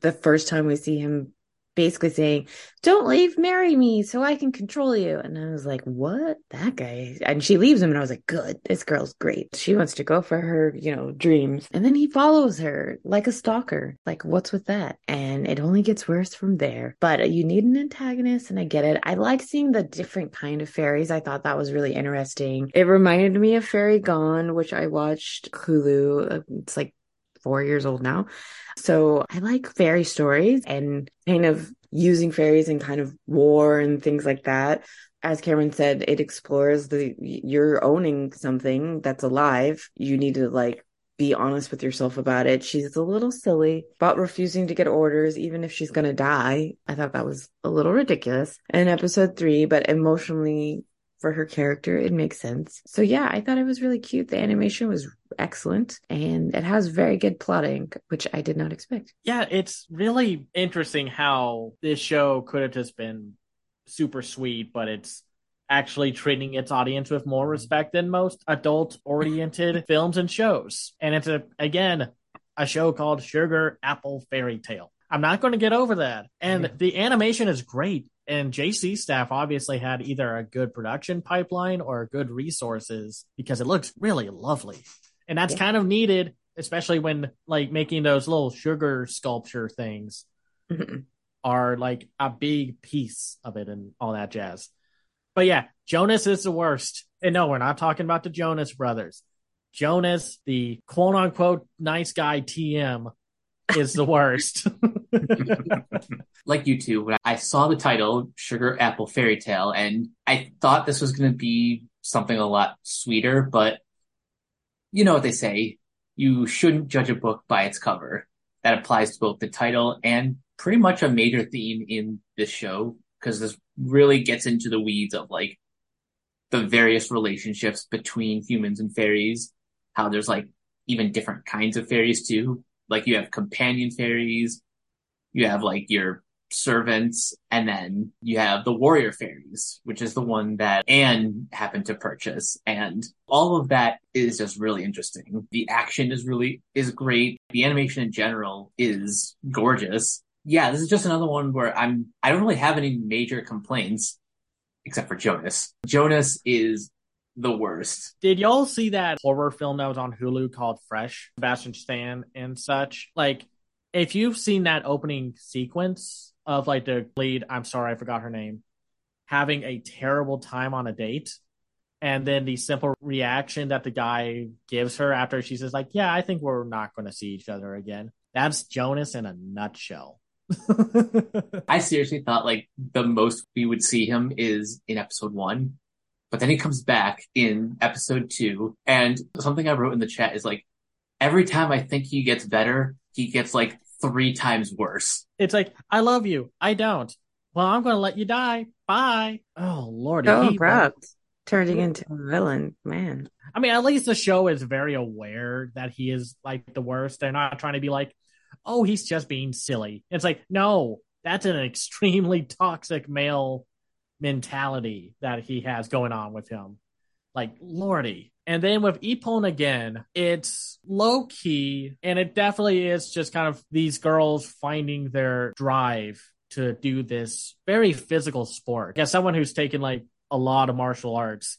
the first time we see him basically saying, Don't leave, marry me so I can control you. And I was like, What? That guy. And she leaves him, and I was like, Good, this girl's great. She wants to go for her, you know, dreams. And then he follows her like a stalker. Like, what's with that? And it only gets worse from there. But you need an antagonist, and I get it. I like seeing the different kind of fairies. I thought that was really interesting. It reminded me of Fairy Gone, which I watched Hulu. It's like four years old now. So I like fairy stories and kind of using fairies in kind of war and things like that. As Cameron said, it explores the you're owning something that's alive. You need to like be honest with yourself about it. She's a little silly about refusing to get orders, even if she's going to die. I thought that was a little ridiculous in episode three, but emotionally for her character. It makes sense. So yeah, I thought it was really cute. The animation was excellent and it has very good plotting, which I did not expect. Yeah, it's really interesting how this show could have just been super sweet, but it's actually treating its audience with more respect than most adult oriented films and shows. And it's a again a show called Sugar Apple Fairy Tale. I'm not going to get over that. And the animation is great and JC staff obviously had either a good production pipeline or good resources because it looks really lovely. And that's yeah. kind of needed, especially when like making those little sugar sculpture things mm-hmm. are like a big piece of it and all that jazz. But yeah, Jonas is the worst. And no, we're not talking about the Jonas brothers. Jonas, the quote unquote nice guy TM, is the worst. like you two, when I saw the title Sugar Apple Fairy Tale, and I thought this was going to be something a lot sweeter, but you know what they say you shouldn't judge a book by its cover. That applies to both the title and pretty much a major theme in this show, because this really gets into the weeds of like the various relationships between humans and fairies, how there's like even different kinds of fairies too, like you have companion fairies, you have like your servants, and then you have the warrior fairies, which is the one that Anne happened to purchase. And all of that is just really interesting. The action is really, is great. The animation in general is gorgeous. Yeah, this is just another one where I'm, I don't really have any major complaints except for Jonas. Jonas is the worst. Did y'all see that horror film that was on Hulu called Fresh? Sebastian Stan and such. Like, if you've seen that opening sequence of like the lead, I'm sorry, I forgot her name, having a terrible time on a date, and then the simple reaction that the guy gives her after she says, like, yeah, I think we're not going to see each other again. That's Jonas in a nutshell. I seriously thought like the most we would see him is in episode one but then he comes back in episode two, and something I wrote in the chat is like, every time I think he gets better, he gets like three times worse. It's like, I love you. I don't. Well, I'm going to let you die. Bye. Oh, Lord. So oh, abrupt. Turning into a villain, man. I mean, at least the show is very aware that he is like the worst. They're not trying to be like, oh, he's just being silly. It's like, no, that's an extremely toxic male mentality that he has going on with him. Like, lordy. And then with Ippon again, it's low key and it definitely is just kind of these girls finding their drive to do this very physical sport. As someone who's taken like a lot of martial arts,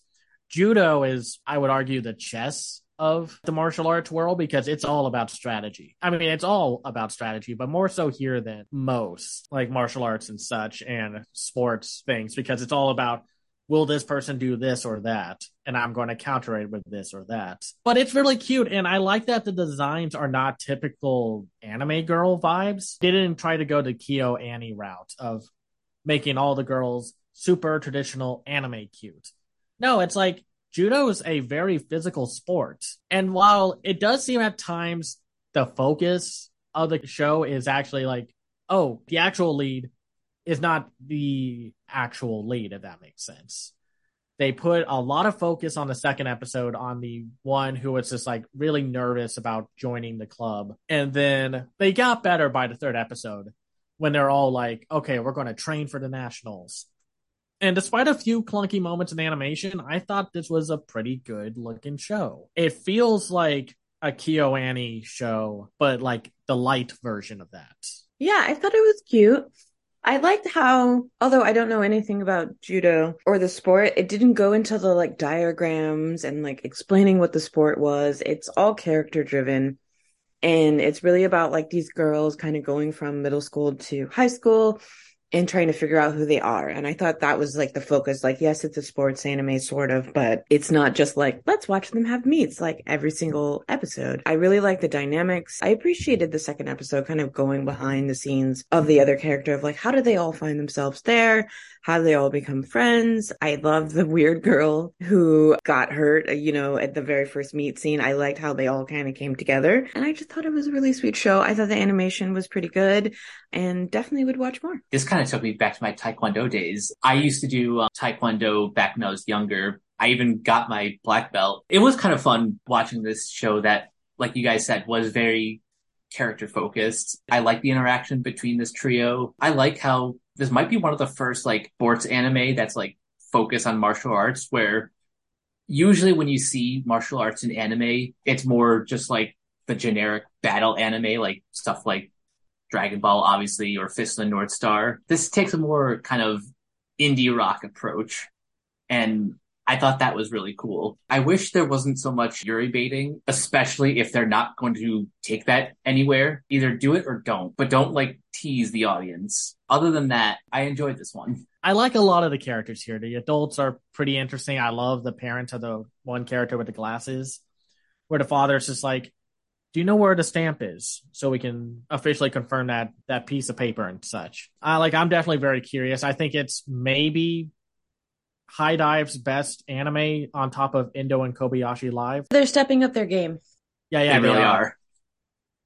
judo is, I would argue, the chess of the martial arts world because it's all about strategy. I mean, it's all about strategy, but more so here than most like martial arts and such and sports things because it's all about will this person do this or that? And I'm going to counter it with this or that. But it's really cute. And I like that the designs are not typical anime girl vibes. They didn't try to go the KyoAni route of making all the girls super traditional anime cute. No, it's like judo is a very physical sport. And while it does seem at times the focus of the show is actually like, oh, the actual lead is not the actual lead, if that makes sense. they put a lot of focus on the second episode on the one who was just like really nervous about joining the club. And then they got better by the third episode when they're all like, okay, we're going to train for the nationals. And despite a few clunky moments in animation, I thought this was a pretty good looking show. It feels like a KyoAni show, but like the light version of that. Yeah, I thought it was cute. I liked how, although I don't know anything about judo or the sport, it didn't go into the like diagrams and like explaining what the sport was. It's all character driven. And it's really about like these girls kind of going from middle school to high school and trying to figure out who they are. And I thought that was like the focus. Like, yes, it's a sports anime sort of, but it's not just like, let's watch them have meets like every single episode. I really like the dynamics. I appreciated the second episode kind of going behind the scenes of the other character of like, how did they all find themselves there? How they all become friends? I love the weird girl who got hurt, you know, at the very first meet scene. I liked how they all kind of came together. And I just thought it was a really sweet show. I thought the animation was pretty good and definitely would watch more. This kind of took me back to my Taekwondo days. I used to do uh, Taekwondo back when I was younger. I even got my black belt. It was kind of fun watching this show that, like you guys said, was very character focused. I like the interaction between this trio. I like how this might be one of the first like sports anime that's like focused on martial arts where usually when you see martial arts in anime, it's more just like the generic battle anime, like stuff like Dragon Ball, obviously, or Fist of the North Star. This takes a more kind of indie rock approach. And I thought that was really cool. I wish there wasn't so much Yuri baiting, especially if they're not going to take that anywhere. Either do it or don't, but don't like tease the audience. Other than that, I enjoyed this one. I like a lot of the characters here. The adults are pretty interesting. I love the parents of the one character with the glasses, where the father's just like, do you know where the stamp is so we can officially confirm that that piece of paper and such uh, like i'm definitely very curious i think it's maybe HIDIVE's best anime on top of Endo and Kobayashi Live. They're stepping up their game. Yeah, yeah, they, they really are. are.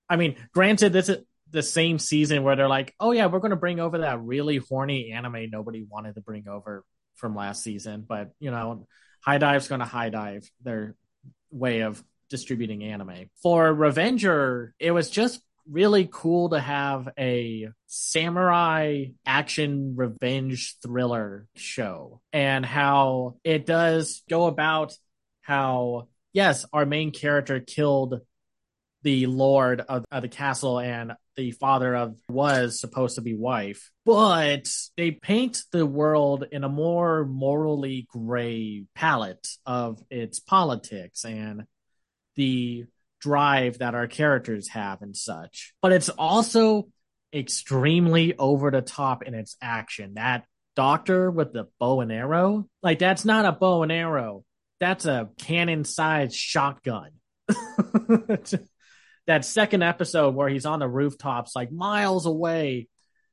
I mean, granted, this is the same season where they're like, "Oh yeah, we're going to bring over that really horny anime nobody wanted to bring over from last season," but you know, HIDIVE's going to high dive their way of distributing anime. For Revenger, it was just really cool to have a samurai action revenge thriller show and how it does go about how yes our main character killed the lord of, of, the castle and the father of was supposed to be wife but they paint the world in a more morally gray palette of its politics and the drive that our characters have and such. But it's also extremely over the top in its action. That doctor with the bow and arrow, like that's not a bow and arrow. That's a cannon sized shotgun. that second episode where he's on the rooftops, like miles away,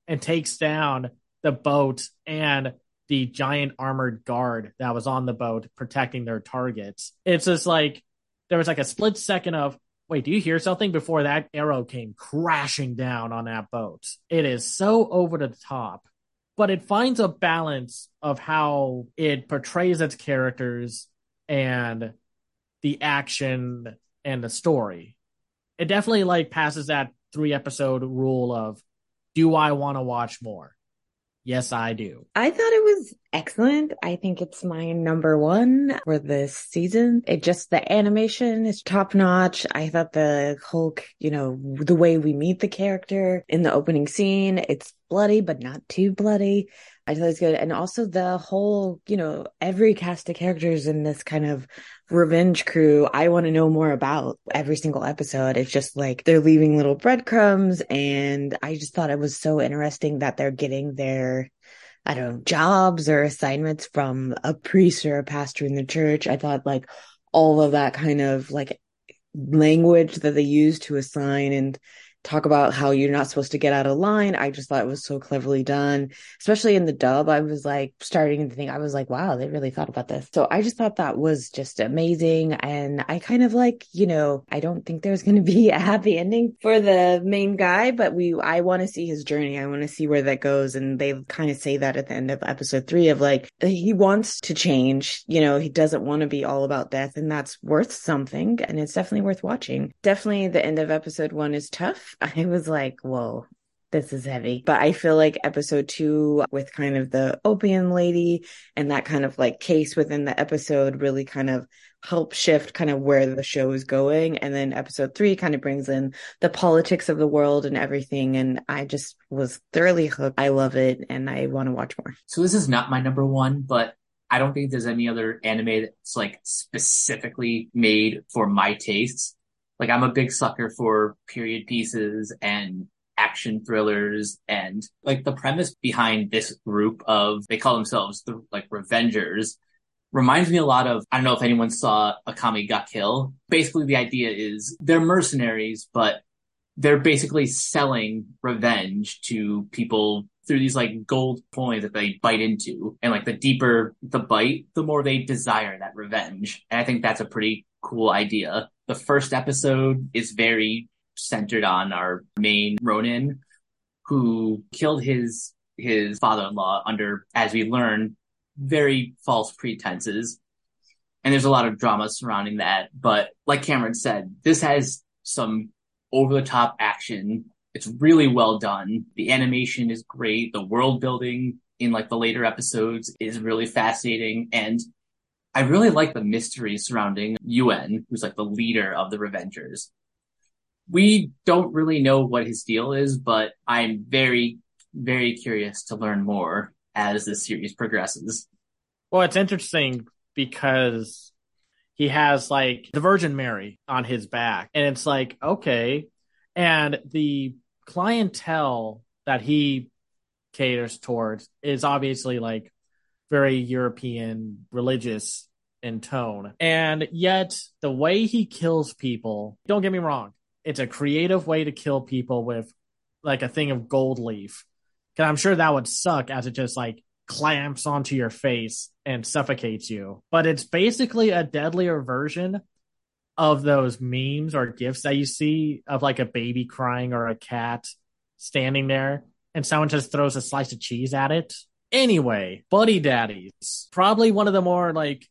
and takes down the boat and the giant armored guard that was on the boat protecting their targets. It's just like there was like a split second of wait, do you hear something before that arrow came crashing down on that boat? It is so over the top, but it finds a balance of how it portrays its characters and the action and the story. It definitely like passes that three episode rule of do I want to watch more? Yes, I do. I thought it was excellent. I think it's my number one for this season. It just, the animation is top notch. I thought the Hulk, you know, the way we meet the character in the opening scene, it's bloody, but not too bloody. I thought it's good. And also the whole, you know, every cast of characters in this kind of revenge crew, I want to know more about every single episode. It's just like they're leaving little breadcrumbs. And I just thought it was so interesting that they're getting their, I don't know, jobs or assignments from a priest or a pastor in the church. I thought like all of that kind of like language that they use to assign and talk about how you're not supposed to get out of line. I just thought it was so cleverly done, especially in the dub. I was like starting to think, I was like, wow, they really thought about this. So I just thought that was just amazing. And I kind of like, you know, I don't think there's going to be a happy ending for the main guy, but we, I want to see his journey. I want to see where that goes. And they kind of say that at the end of episode three of like, he wants to change, you know, he doesn't want to be all about death and that's worth something. And it's definitely worth watching. Definitely the end of episode one is tough I was like, whoa, this is heavy. But I feel like episode two, with kind of the opium lady and that kind of like case within the episode, really kind of help shift kind of where the show is going. And then episode three kind of brings in the politics of the world and everything. And I just was thoroughly hooked. I love it and I want to watch more. So this is not my number one, but I don't think there's any other anime that's like specifically made for my tastes like I'm a big sucker for period pieces and action thrillers and like the premise behind this group of they call themselves the like Revengers reminds me a lot of I don't know if anyone saw Akame ga Kill. Basically the idea is they're mercenaries, but they're basically selling revenge to people through these like gold coins that they bite into. And like the deeper the bite, the more they desire that revenge. And I think that's a pretty cool idea. The first episode is very centered on our main Ronin who killed his his father-in-law under as we learn very false pretenses. And there's a lot of drama surrounding that, but like Cameron said, this has some over the top action. It's really well done. The animation is great. The world building in like the later episodes is really fascinating. And I really like the mystery surrounding Yuen, who's like the leader of the Revengers. We don't really know what his deal is, but I'm very, very curious to learn more as this series progresses. Well, it's interesting because he has like the Virgin Mary on his back, and it's like, okay. And the clientele that he caters towards is obviously like very European religious in tone. And yet the way he kills people, don't get me wrong, it's a creative way to kill people with like a thing of gold leaf. Cause I'm sure that would suck as it just like clamps onto your face and suffocates you. But it's basically a deadlier version of those memes or gifs that you see of like a baby crying or a cat standing there and someone just throws a slice of cheese at it Anyway, Buddy Daddies, probably one of the more like,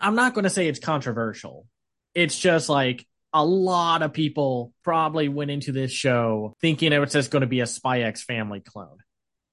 I'm not going to say it's controversial. It's just like a lot of people probably went into this show thinking it was just going to be a Spy X family clone.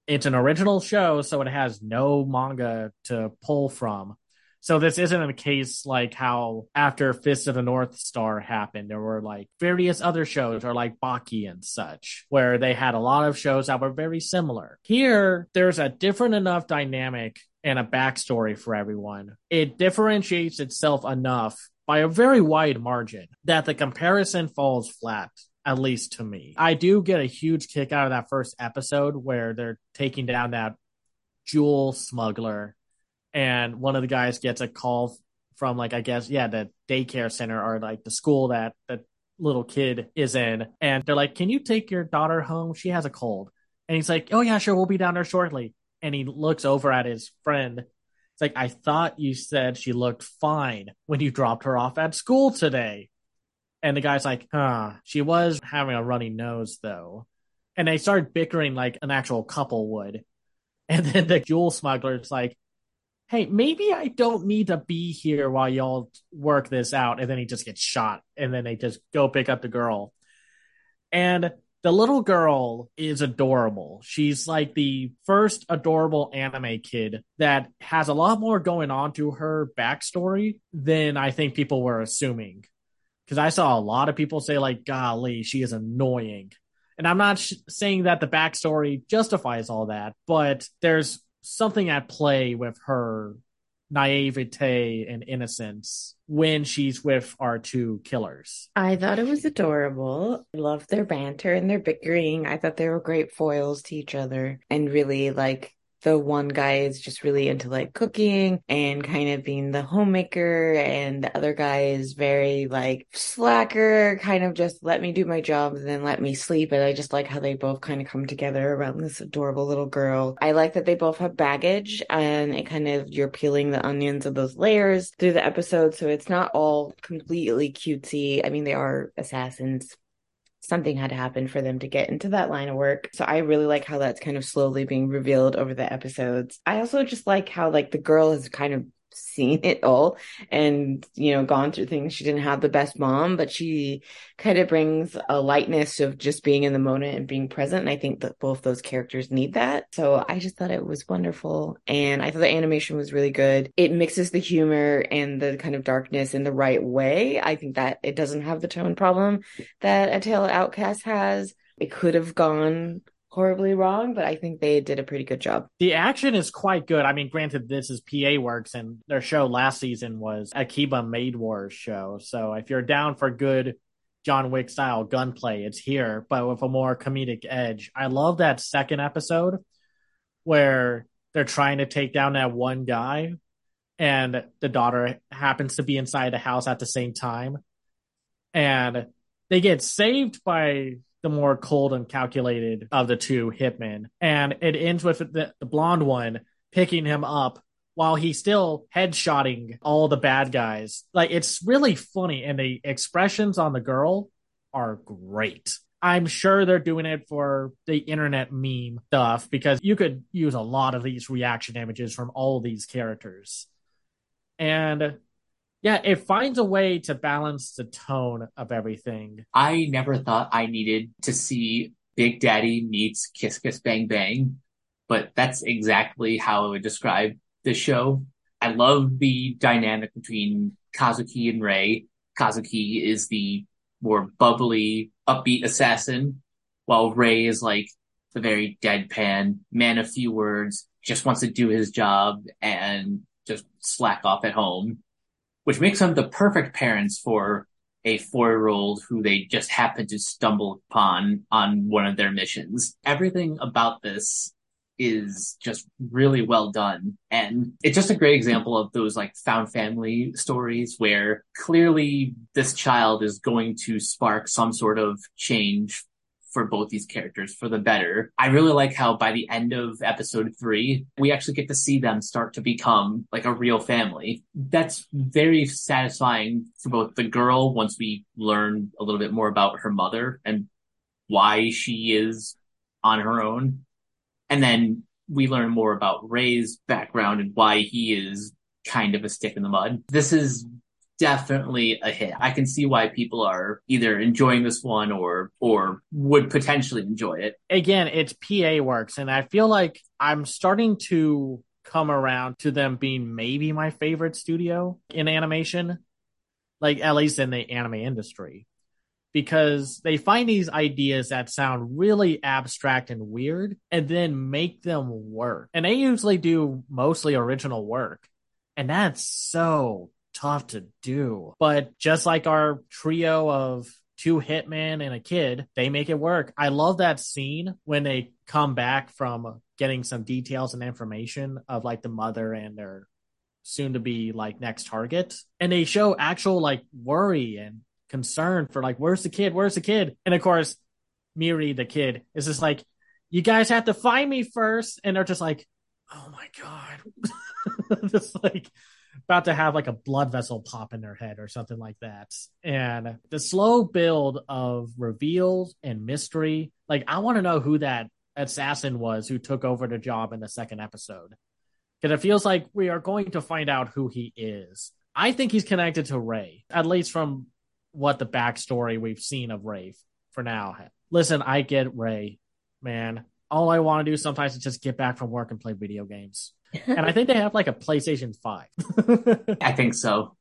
It's an original show, so it has no manga to pull from. So this isn't a case like how after Fist of the North Star happened, there were like various other shows or like Baki and such, where they had a lot of shows that were very similar. Here, there's a different enough dynamic and a backstory for everyone. It differentiates itself enough by a very wide margin that the comparison falls flat at least to me. I do get a huge kick out of that first episode where they're taking down that jewel smuggler and one of the guys gets a call from like I guess yeah the daycare center or like the school that the little kid is in, and they're like, "Can you take your daughter home? She has a cold." And he's like, "Oh yeah, sure, we'll be down there shortly." And he looks over at his friend. It's like, "I thought you said she looked fine when you dropped her off at school today." And the guy's like, "Huh, she was having a runny nose though." And they start bickering like an actual couple would. And then the jewel smuggler's like, hey, maybe I don't need to be here while y'all work this out. And then he just gets shot. And then they just go pick up the girl. And the little girl is adorable. She's like the first adorable anime kid that has a lot more going on to her backstory than I think people were assuming. Because I saw a lot of people say, like, golly, she is annoying. And I'm not sh- saying that the backstory justifies all that, but there's something at play with her naivete and innocence when she's with our two killers. I thought it was adorable. I loved their banter and their bickering. I thought they were great foils to each other and really like the one guy is just really into like cooking and kind of being the homemaker and the other guy is very like slacker kind of just let me do my job and then let me sleep. And i just like how they both kind of come together around this adorable little girl. I like that they both have baggage and it kind of you're peeling the onions of those layers through the episode so it's not all completely cutesy. I mean they are assassins something had to happen for them to get into that line of work. So I really like how that's kind of slowly being revealed over the episodes. I also just like how like the girl is kind of seen it all and you know gone through things. She didn't have the best mom but she kind of brings a lightness of just being in the moment and being present and i think that both those characters need that. So i just thought it was wonderful and i thought the animation was really good. It mixes the humor and the kind of darkness in the right way. I think that it doesn't have the tone problem that a tale of outcast has. It could have gone horribly wrong, but I think they did a pretty good job. The action is quite good. I mean, granted, this is PA Works, and their show last season was Akiba Maid Wars show. So if you're down for good John Wick style gunplay, it's here, but with a more comedic edge. I love that second episode where they're trying to take down that one guy, and the daughter happens to be inside the house at the same time. And they get saved by the more cold and calculated of the two hitmen. And it ends with the, the blonde one picking him up while he's still headshotting all the bad guys. Like it's really funny, and the expressions on the girl are great. I'm sure they're doing it for the internet meme stuff because you could use a lot of these reaction images from all these characters. And yeah, it finds a way to balance the tone of everything. I never thought I needed to see Big Daddy meets Kiss Kiss Bang Bang, but that's exactly how I would describe the show. I love the dynamic between Kazuki and Rei. Kazuki is the more bubbly, upbeat assassin, while Rei is like the very deadpan, man of few words, just wants to do his job and just slack off at home which makes them the perfect parents for a four-year-old who they just happen to stumble upon on one of their missions. Everything about this is just really well done. And it's just a great example of those like found family stories where clearly this child is going to spark some sort of change for both these characters for the better. I really like how by the end of episode three, we actually get to see them start to become like a real family. That's very satisfying for both the girl once we learn a little bit more about her mother and why she is on her own. And then we learn more about Rei's background and why he is kind of a stick in the mud. This is definitely a hit. I can see why people are either enjoying this one or or would potentially enjoy it. Again, it's PA works and I feel like I'm starting to come around to them being maybe my favorite studio in animation, like at least in the anime industry. Because they find these ideas that sound really abstract and weird and then make them work. And they usually do mostly original work. And that's so tough to do. But just like our trio of two hitmen and a kid, they make it work. I love that scene when they come back from getting some details and information of like the mother and their soon to be like next target. And they show actual like worry and concern for like, where's the kid? Where's the kid? And of course, Miri, the kid, is just like, you guys have to find me first. And they're just like, oh my God. just like, about to have like a blood vessel pop in their head or something like that. And the slow build of reveals and mystery, like I want to know who that assassin was who took over the job in the second episode. Because it feels like we are going to find out who he is. I think he's connected to Rei, at least from what the backstory we've seen of Rei for now. Listen, I get Rei, man. All I want to do sometimes is just get back from work and play video games and I think they have like a PlayStation 5. I think so.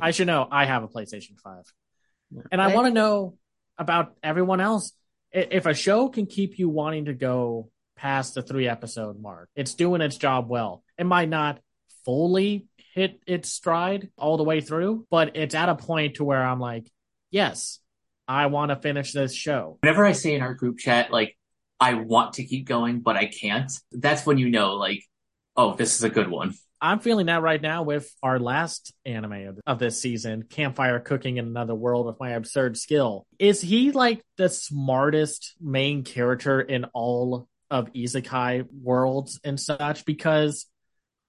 I should know. I have a PlayStation 5. And I want to know about everyone else. If a show can keep you wanting to go past the three episode mark, it's doing its job well. It might not fully hit its stride all the way through, but it's at a point to where I'm like, yes, I want to finish this show. Whenever I say in our group chat, like, I want to keep going, but I can't. That's when you know, like, oh, this is a good one. I'm feeling that right now with our last anime of, this season, Campfire Cooking in Another World with My Absurd Skill. Is he like the smartest main character in all of Isekai worlds and such? Because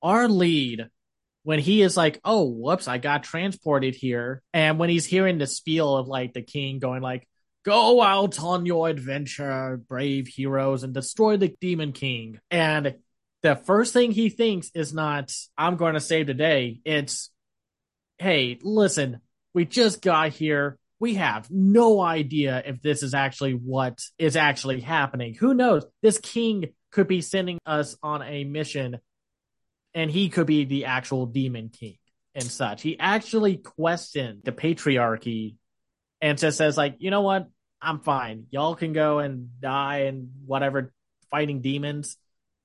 our lead, when he is like, oh, whoops, I got transported here. And when he's hearing the spiel of like the king going like, go out on your adventure, brave heroes, and destroy the Demon King. And the first thing he thinks is not, I'm going to save the day. It's, hey, listen, we just got here. We have no idea if this is actually what is actually happening. Who knows? This king could be sending us on a mission and he could be the actual demon king and such. He actually questioned the patriarchy and just says, like, you know what? I'm fine. Y'all can go and die and whatever fighting demons.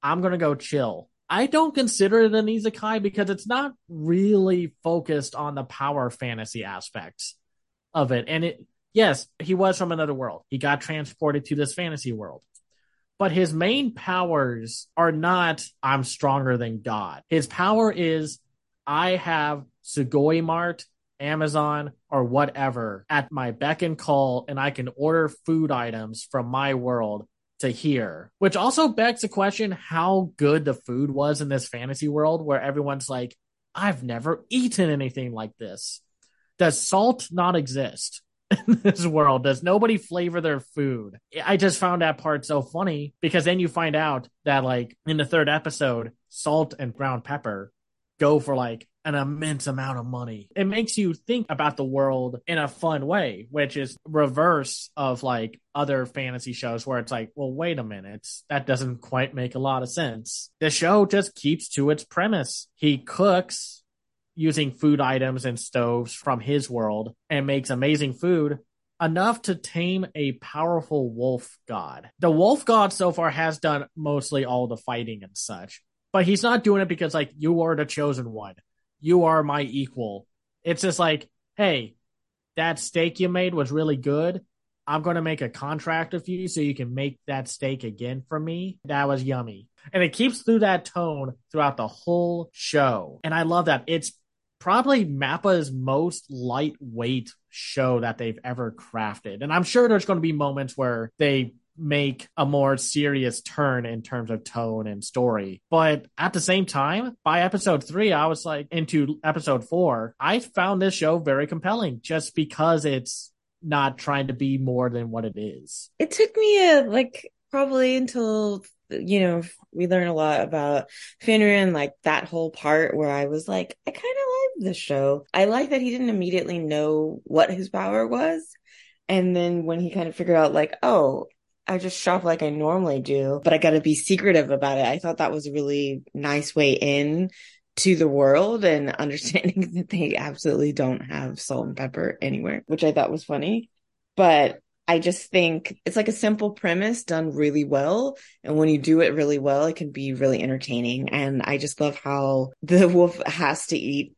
I'm gonna go chill. I don't consider it an isekai because it's not really focused on the power fantasy aspects of it. And it, yes, he was from another world. He got transported to this fantasy world. But his main powers are not, I'm stronger than God. His power is, I have Sugoi Mart, Amazon, or whatever at my beck and call, and I can order food items from my world to hear, which also begs the question how good the food was in this fantasy world where everyone's like, I've never eaten anything like this. Does salt not exist in this world? Does nobody flavor their food? I just found that part so funny because then you find out that, like, in the third episode, salt and ground pepper go for like an immense amount of money. It makes you think about the world in a fun way, which is reverse of like other fantasy shows where it's like, well, wait a minute, that doesn't quite make a lot of sense. The show just keeps to its premise. He cooks using food items and stoves from his world and makes amazing food enough to tame a powerful wolf god. The wolf god so far has done mostly all the fighting and such, but he's not doing it because like you are the chosen one you are my equal. It's just like, hey, that steak you made was really good. I'm going to make a contract with you so you can make that steak again for me. That was yummy. And it keeps through that tone throughout the whole show. And I love that. It's probably Mappa's most lightweight show that they've ever crafted. And I'm sure there's going to be moments where they make a more serious turn in terms of tone and story. But at the same time, by episode three, I was like into episode four, I found this show very compelling just because it's not trying to be more than what it is. It took me a, like probably until you know we learn a lot about Fenrir and like that whole part where I was like I kind of like the show. I like that he didn't immediately know what his power was. And then when he kind of figured out like, oh, I just shop like I normally do, but I got to be secretive about it. I thought that was a really nice way in to the world and understanding that they absolutely don't have salt and pepper anywhere, which I thought was funny. But I just think it's like a simple premise done really well. And when you do it really well, it can be really entertaining. And I just love how the wolf has to eat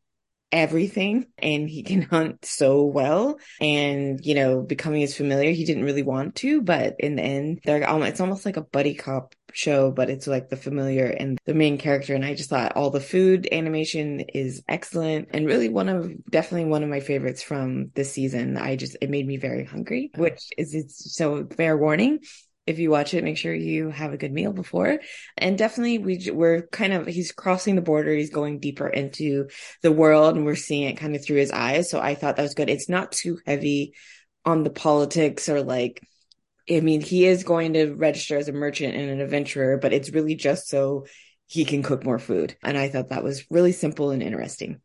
everything and he can hunt so well. And you know becoming his familiar he didn't really want to but in the end they're it's almost like a buddy cop show but it's like the familiar and the main character. And i just thought all the food animation is excellent and really one of definitely one of my favorites from this season. I just it made me very hungry which is it's so fair warning if you watch it, make sure you have a good meal before. And definitely we, we're kind of, he's crossing the border. He's going deeper into the world and we're seeing it kind of through his eyes. So I thought that was good. It's not too heavy on the politics or like, I mean, he is going to register as a merchant and an adventurer, but it's really just so he can cook more food. And I thought that was really simple and interesting.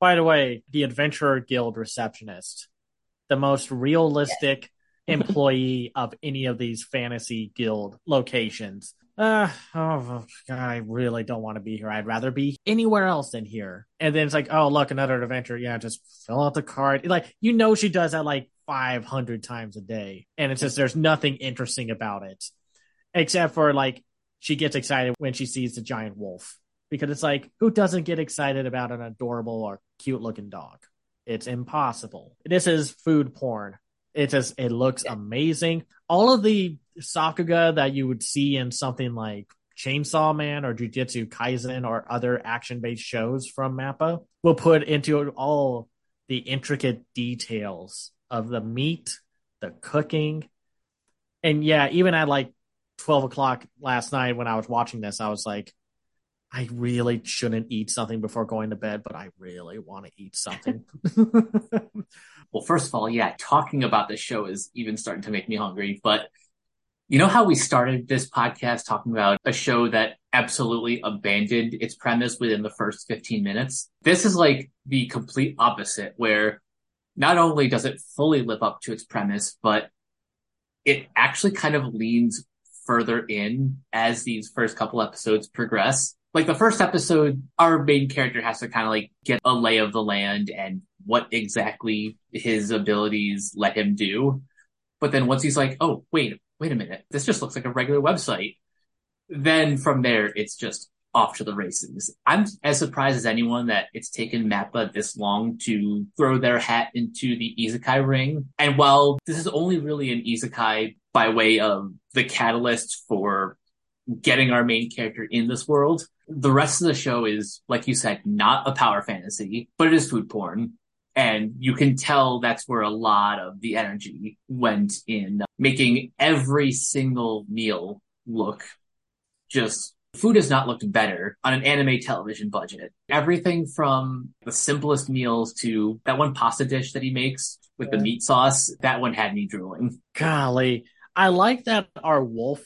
By the way, the Adventurer Guild receptionist, the most realistic employee of any of these fantasy guild locations. Uh, oh I really don't want to be here. I'd rather be anywhere else than here. And then it's like, oh look, another adventure. Yeah, just fill out the card. Like you know, she does that like five hundred times a day, and it's just there's nothing interesting about it, except for like she gets excited when she sees the giant wolf because it's like who doesn't get excited about an adorable or cute looking dog? It's impossible. This is food porn it just it looks amazing. All of the Sakuga that you would see in something like Chainsaw Man or Jujutsu Kaisen or other action based shows from Mappa. We'll put into all the intricate details of the meat, the cooking. And yeah, even at like 12 o'clock last night when I was watching this, I was like, I really shouldn't eat something before going to bed, but I really want to eat something. well, first of all, yeah, talking about this show is even starting to make me hungry. But you know how we started this podcast talking about a show that absolutely abandoned its premise within the first 15 minutes? This is like the complete opposite, where not only does it fully live up to its premise, but it actually kind of leans further in as these first couple episodes progress like the first episode, our main character has to kind of like get a lay of the land and what exactly his abilities let him do. But then once he's like, oh, wait, wait a minute, this just looks like a regular website. Then from there, it's just off to the races. I'm as surprised as anyone that it's taken Mappa this long to throw their hat into the isekai ring. And while this is only really an isekai by way of the catalyst for getting our main character in this world. The rest of the show is, like you said, not a power fantasy, but it is food porn. And you can tell that's where a lot of the energy went in making every single meal look just food has not looked better on an anime television budget. Everything from the simplest meals to that one pasta dish that he makes with the meat sauce, that one had me drooling. Golly. I like that our wolf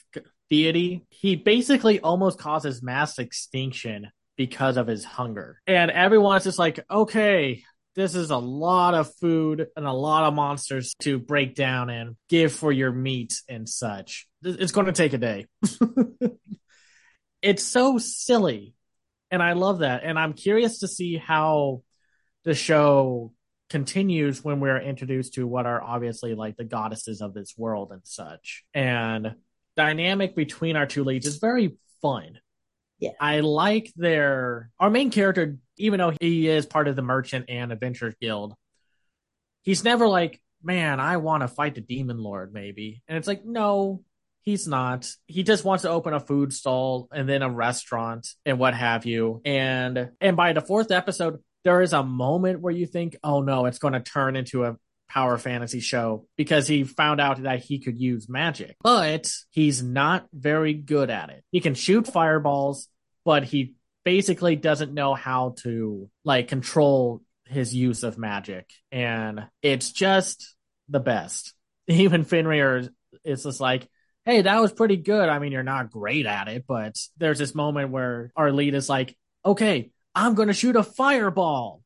deity, he basically almost causes mass extinction because of his hunger. And everyone's just like, okay, this is a lot of food and a lot of monsters to break down and give for your meat and such. It's going to take a day. it's so silly. And I love that. And I'm curious to see how the show continues when we're introduced to what are obviously like the goddesses of this world and such. And dynamic between our two leads is very fun. Yeah. I like their our main character, even though he is part of the merchant and adventure guild, he's never like, man, I want to fight the demon lord, maybe. And it's like, no, he's not. He just wants to open a food stall and then a restaurant and what have you. And and by the fourth episode, there is a moment where you think, oh no, it's going to turn into a power fantasy show because he found out that he could use magic, but he's not very good at it. He can shoot fireballs, but he basically doesn't know how to like control his use of magic. And it's just the best. Even Fenrir is just like, hey, that was pretty good. I mean, you're not great at it, but there's this moment where our lead is like, okay, I'm going to shoot a fireball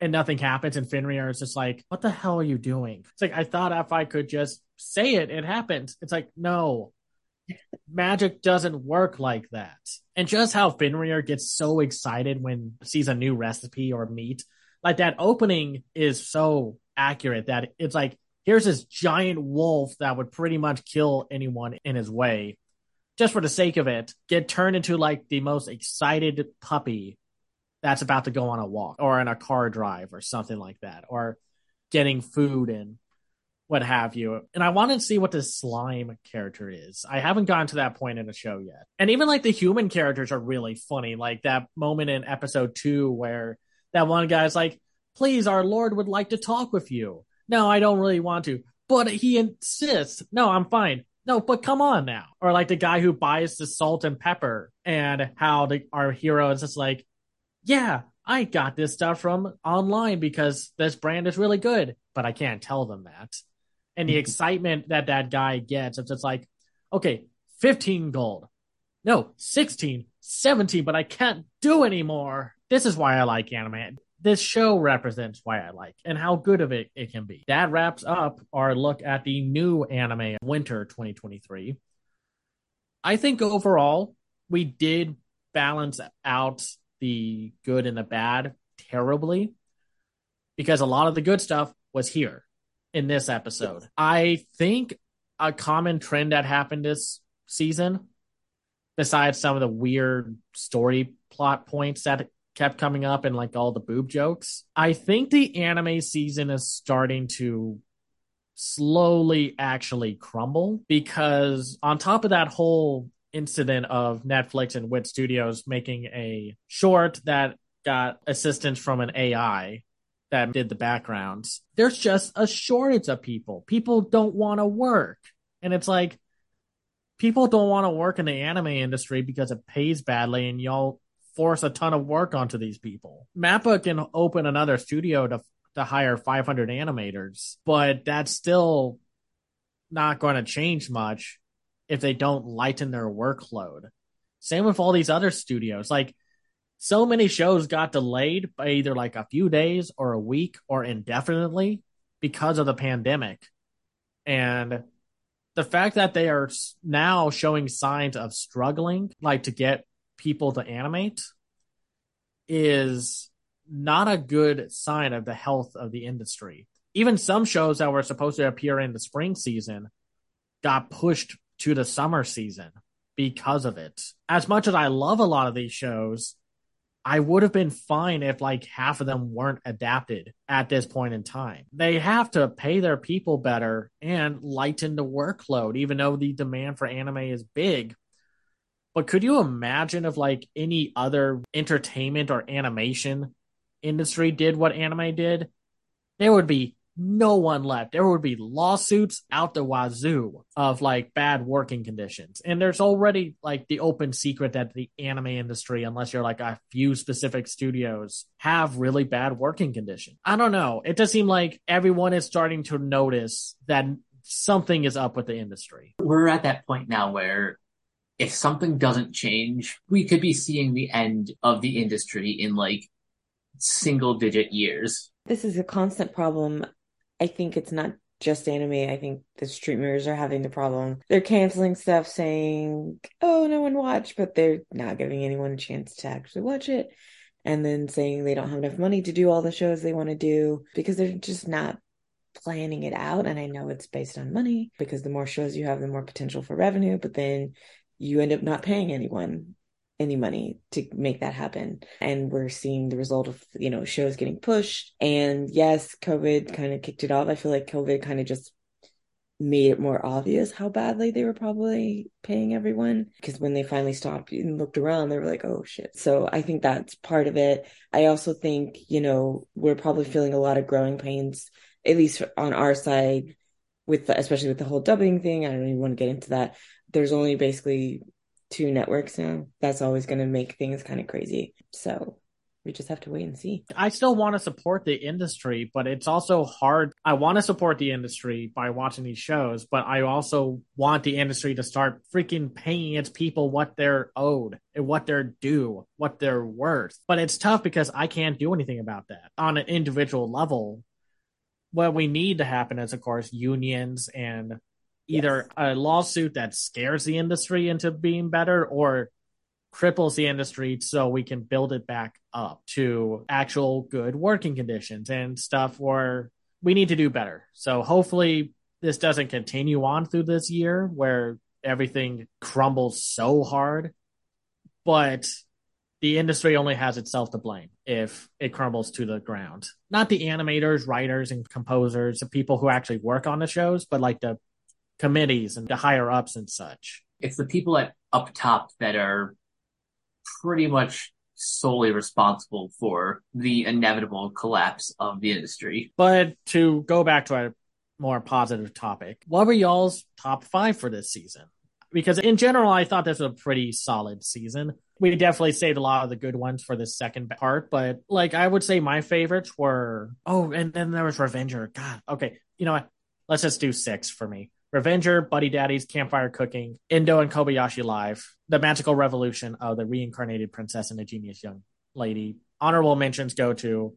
and nothing happens and Fenrir is just like, what the hell are you doing? It's like I thought if I could just say it, it happens. It's like, no. Magic doesn't work like that. And just how Fenrir gets so excited when sees a new recipe or meat. Like that opening is so accurate that it's like, here's this giant wolf that would pretty much kill anyone in his way. Just for the sake of it, get turned into like the most excited puppy that's about to go on a walk or in a car drive or something like that, or getting food and what have you. And I want to see what the slime character is. I haven't gotten to that point in the show yet. And even like the human characters are really funny. Like that moment in episode two where that one guy's like, please, our Lord would like to talk with you. No, I don't really want to. But he insists. No, I'm fine. No, but come on now. Or like the guy who buys the salt and pepper and how the, our hero is just like, yeah, I got this stuff from online because this brand is really good, but I can't tell them that. And the mm-hmm. excitement that that guy gets, it's just like, okay, 15 gold. No, 16, 17, but I can't do anymore. This is why I like anime. This show represents why I like and how good of it it can be. That wraps up our look at the new anime winter 2023. I think overall we did balance out the good and the bad terribly because a lot of the good stuff was here in this episode. I think a common trend that happened this season, besides some of the weird story plot points that kept coming up and like all the boob jokes, I think the anime season is starting to slowly actually crumble because on top of that whole incident of Netflix and Wit Studios making a short that got assistance from an AI that did the backgrounds, there's just a shortage of people. People don't want to work. And it's like, people don't want to work in the anime industry because it pays badly and y'all force a ton of work onto these people. Mappa can open another studio to to hire 500 animators, but that's still not going to change much if they don't lighten their workload. Same with all these other studios. Like so many shows got delayed by either like a few days or a week or indefinitely because of the pandemic. And the fact that they are now showing signs of struggling, like to get people to animate, is not a good sign of the health of the industry. Even some shows that were supposed to appear in the spring season got pushed to the summer season because of it. As much as I love a lot of these shows, I would have been fine if like half of them weren't adapted at this point in time. They have to pay their people better and lighten the workload, even though the demand for anime is big. But could you imagine if like any other entertainment or animation industry did what anime did, there would be no one left. There would be lawsuits out the wazoo of like bad working conditions. And there's already like the open secret that the anime industry, unless you're like a few specific studios, have really bad working conditions. I don't know. It does seem like everyone is starting to notice that something is up with the industry. We're at that point now where if something doesn't change, we could be seeing the end of the industry in like single digit years. This is a constant problem. I think it's not just anime. I think the streamers are having the problem. They're canceling stuff saying, oh, no one watched, but they're not giving anyone a chance to actually watch it. And then saying they don't have enough money to do all the shows they want to do because they're just not planning it out. And I know it's based on money because the more shows you have, the more potential for revenue. But then you end up not paying anyone any money to make that happen. And we're seeing the result of, you know, shows getting pushed. And yes, COVID kind of kicked it off. I feel like COVID kind of just made it more obvious how badly they were probably paying everyone because when they finally stopped and looked around they were like oh shit so i think that's part of it i also think you know we're probably feeling a lot of growing pains at least on our side with the, especially with the whole dubbing thing i don't even want to get into that there's only basically two networks now, that's always going to make things kind of crazy. So we just have to wait and see. I still want to support the industry, but it's also hard. I want to support the industry by watching these shows, but I also want the industry to start freaking paying its people what they're owed and what they're due, what they're worth. But it's tough because I can't do anything about that on an individual level. What we need to happen is, of course, unions and either yes. a lawsuit that scares the industry into being better or cripples the industry so we can build it back up to actual good working conditions and stuff where we need to do better. So hopefully this doesn't continue on through this year where everything crumbles so hard. But the industry only has itself to blame if it crumbles to the ground. Not the animators, writers, and composers, the people who actually work on the shows, but like the committees and the higher ups and such. It's the people at up top that are pretty much solely responsible for the inevitable collapse of the industry. But to go back to a more positive topic, what were y'all's top five for this season? Because in general, I thought this was a pretty solid season. We definitely saved a lot of the good ones for the second part, but like I would say my favorites were oh, and then there was Revenger. God, okay, you know what? Let's just do six for me. Revenger, Buddy Daddies, Campfire Cooking, Endo and Kobayashi Live, The Magical Revolution of the Reincarnated Princess and the Genius Young Lady. Honorable mentions go to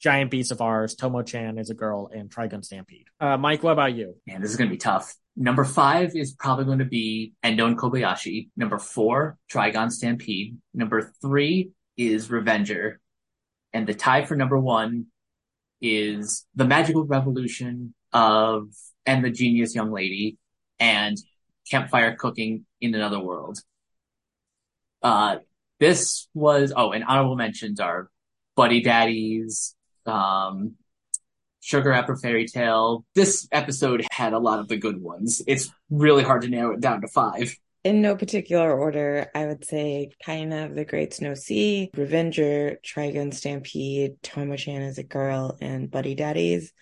Giant Beasts of Ours, Tomo Chan is a Girl, and Trigun Stampede. Uh, Mike, what about you? Man, this is going to be tough. Number five is probably going to be Endo and Kobayashi. Number four, Trigun Stampede. Number three is Revenger. And the tie for number one is The Magical Revolution of and the genius young lady and campfire cooking in another world. Uh, this was, oh, and honorable mentions are Buddy Daddies, um, Sugar Apple Fairy Tale. This episode had a lot of the good ones. It's really hard to narrow it down to five. In no particular order, I would say Kaina of the Great Snow Sea, Revenger, Trigun Stampede, Tomo-chan is a Girl, and Buddy Daddies.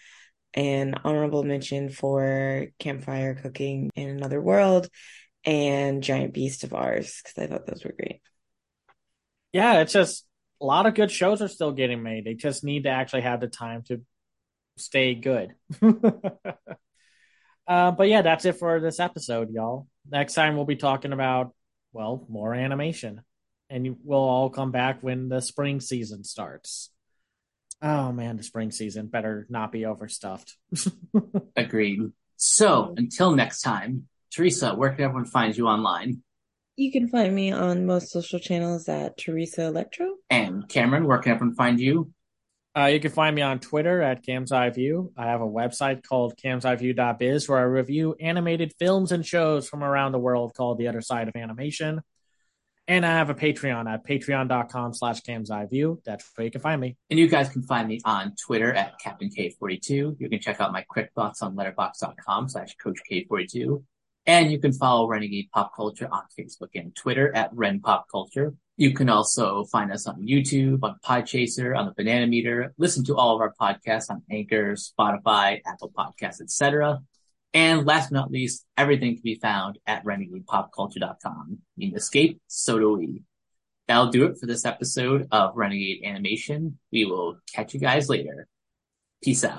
An honorable mention for Campfire Cooking in Another World and Giant Beast of Ours, because I thought those were great. Yeah, it's just a lot of good shows are still getting made. They just need to actually have the time to stay good. uh, but yeah, that's it for this episode, y'all. Next time we'll be talking about, well, more animation. And we'll all come back when the spring season starts. Oh man, the spring season better not be overstuffed. Agreed. So until next time, Teresa, where can everyone find you online? You can find me on most social channels at Teresa Electro. And Cameron, where can everyone find you? Uh, you can find me on Twitter at Cam's Eye View. I have a website called camseyeview.biz where I review animated films and shows from around the world called The Other Side of Animation. And I have a Patreon at patreon.com slash camseyeview. That's where you can find me. And you guys can find me on Twitter at Captain K42. You can check out my quick thoughts on letterbox.com slash Coach K42. And you can follow Renegade Pop Culture on Facebook and Twitter at Ren Pop Culture. You can also find us on YouTube, on Podchaser, on the Banana Meter. Listen to all of our podcasts on Anchor, Spotify, Apple Podcasts, etc. And last but not least, everything can be found at renegadepopculture.com. You can escape, so do we. That'll do it for this episode of Renegade Animation. We will catch you guys later. Peace out.